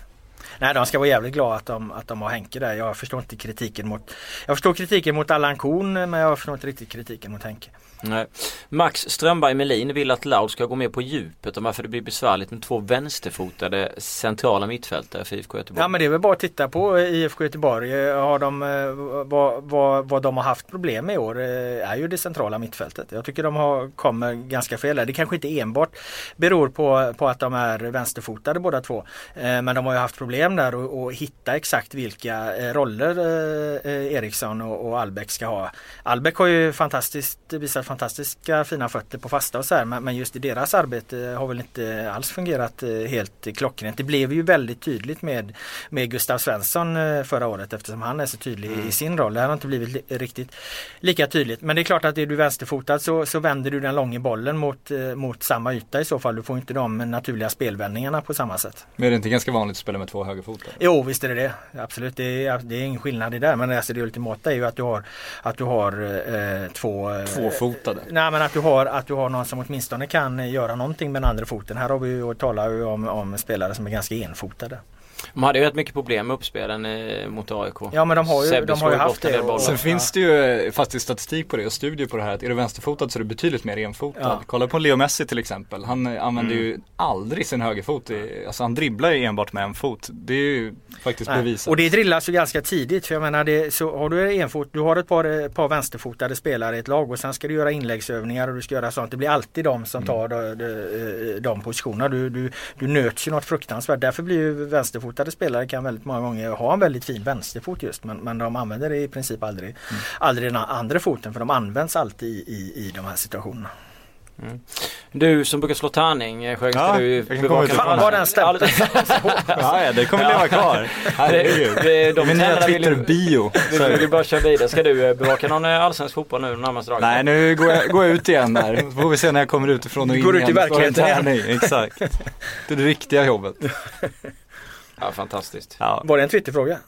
Nej, de ska vara jävligt glada att de, att de har Henke där. Jag förstår inte kritiken mot Jag förstår kritiken mot Allan Kuhn men jag förstår inte riktigt kritiken mot Henke. Nej. Max Strömberg Melin vill att Laud ska gå mer på djupet om varför det blir besvärligt med två vänsterfotade centrala mittfältare för IFK Göteborg. Ja men det är väl bara att titta på eh, IFK Göteborg. Eh, har de, eh, vad, vad, vad de har haft problem med i år är ju det centrala mittfältet. Jag tycker de har, kommer ganska fel där. Det kanske inte enbart beror på, på att de är vänsterfotade båda två. Men de har ju haft problem där och, och hitta exakt vilka roller Eriksson och, och Albeck ska ha. Albeck har ju fantastiskt, visat fantastiska fina fötter på fasta och så här men, men just i deras arbete har väl inte alls fungerat helt klockrent. Det blev ju väldigt tydligt med, med Gustav Svensson förra året eftersom han är så tydlig mm. i sin roll. Det har inte blivit riktigt lika tydligt. Men det är klart att är du vänsterfotad så, så vänder du den långa bollen mot, mot samma yta i så fall. Du får inte de naturliga spelvändningarna på samma sätt. Men är det inte ganska vanligt att spela med två högerfotade? Jo visst är det det. Absolut, det är, det är ingen skillnad i det. Men alltså det ultimata är ju att du har, att du har eh, två... Eh, förväntade. Nej men att du, har, att du har någon som åtminstone kan eh, göra någonting med den andra foten. Här har vi ju talat om, om spelare som är ganska enfotade. De hade ju rätt mycket problem med uppspelen eh, mot AIK. Ja men de har ju, de har ju haft det. Och, Sen finns det ju eh, faktiskt statistik på det och studier på det här att är du vänsterfotad så är du betydligt mer enfotad. Ja. Kolla på Leo Messi till exempel. Han eh, använder mm. ju aldrig sin högerfot. Alltså han dribblar ju enbart med en fot. Det är ju faktiskt Nej. bevisat. Och det drillas ju ganska tidigt. För jag menar det, så har du en fot, du har ett par, par vänsterfotade spelare i ett lag och sen ska du göra inläggsövningar och du ska göra sånt. Det blir alltid de som mm. tar mm. de, de, de positionerna. Du, du, du nöts ju något fruktansvärt. Därför blir ju vänsterfotade spelare kan väldigt många gånger ha en väldigt fin vänsterfot just men, men de använder i princip aldrig, mm. aldrig den andra foten för de används alltid i, i, i de här situationerna. Mm. Du som brukar slå tärning, eh, Sjögren, ska ja, du bevaka Fan vad den stämpeln Ja, det kommer leva kvar. Herregud. Det, de Min nya Twitter-bio. Vi vill bara köra vidare. Ska du eh, bevaka någon eh, allsvensk fotboll nu närmaste dagen? Nej, nu går jag, går jag ut igen där. Så får vi se när jag kommer utifrån och in Går ut i verkligheten igen. Exakt. Det är det riktiga jobbet. Ja, fantastiskt. Ja. Var det en Twitterfråga?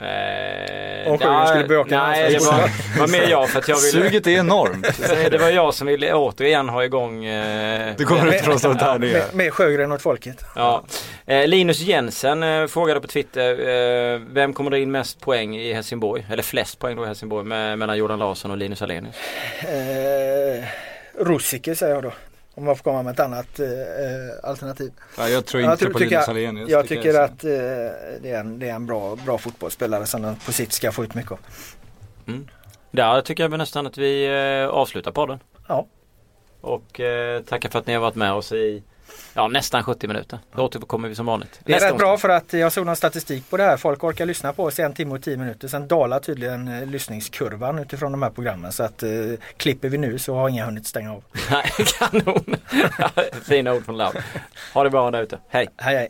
Eh, Om Sjögren skulle bevaka Nej, det var, var mer jag för att jag ville... Suget är enormt. det var jag som ville återigen ha igång... Eh, du kommer ut från sånt här med, med Sjögren åt folket. Ja. Eh, Linus Jensen eh, frågade på Twitter, eh, vem kommer dra in mest poäng i Helsingborg? Eller flest poäng då i Helsingborg med, mellan Jordan Larsson och Linus Alenius? Eh, Rusiker säger jag då. Om man får komma med ett annat eh, alternativ. Ja, jag tror inte jag på Linus Alenius. Jag, tycker jag att eh, det, är en, det är en bra, bra fotbollsspelare som den på sikt ska få ut mycket av. Mm. Där tycker jag nästan att vi eh, avslutar podden. Ja. Och eh, tackar för att ni har varit med oss i Ja nästan 70 minuter. Då återkommer vi som vanligt. Det är rätt bra för att jag såg någon statistik på det här. Folk orkar lyssna på oss i en timme och tio minuter. Sen dalar tydligen eh, lyssningskurvan utifrån de här programmen. Så att eh, klipper vi nu så har ingen hunnit stänga av. Nej, kanon! Fina ord från Laud. Ha det bra där ute. Hej! Hej hej!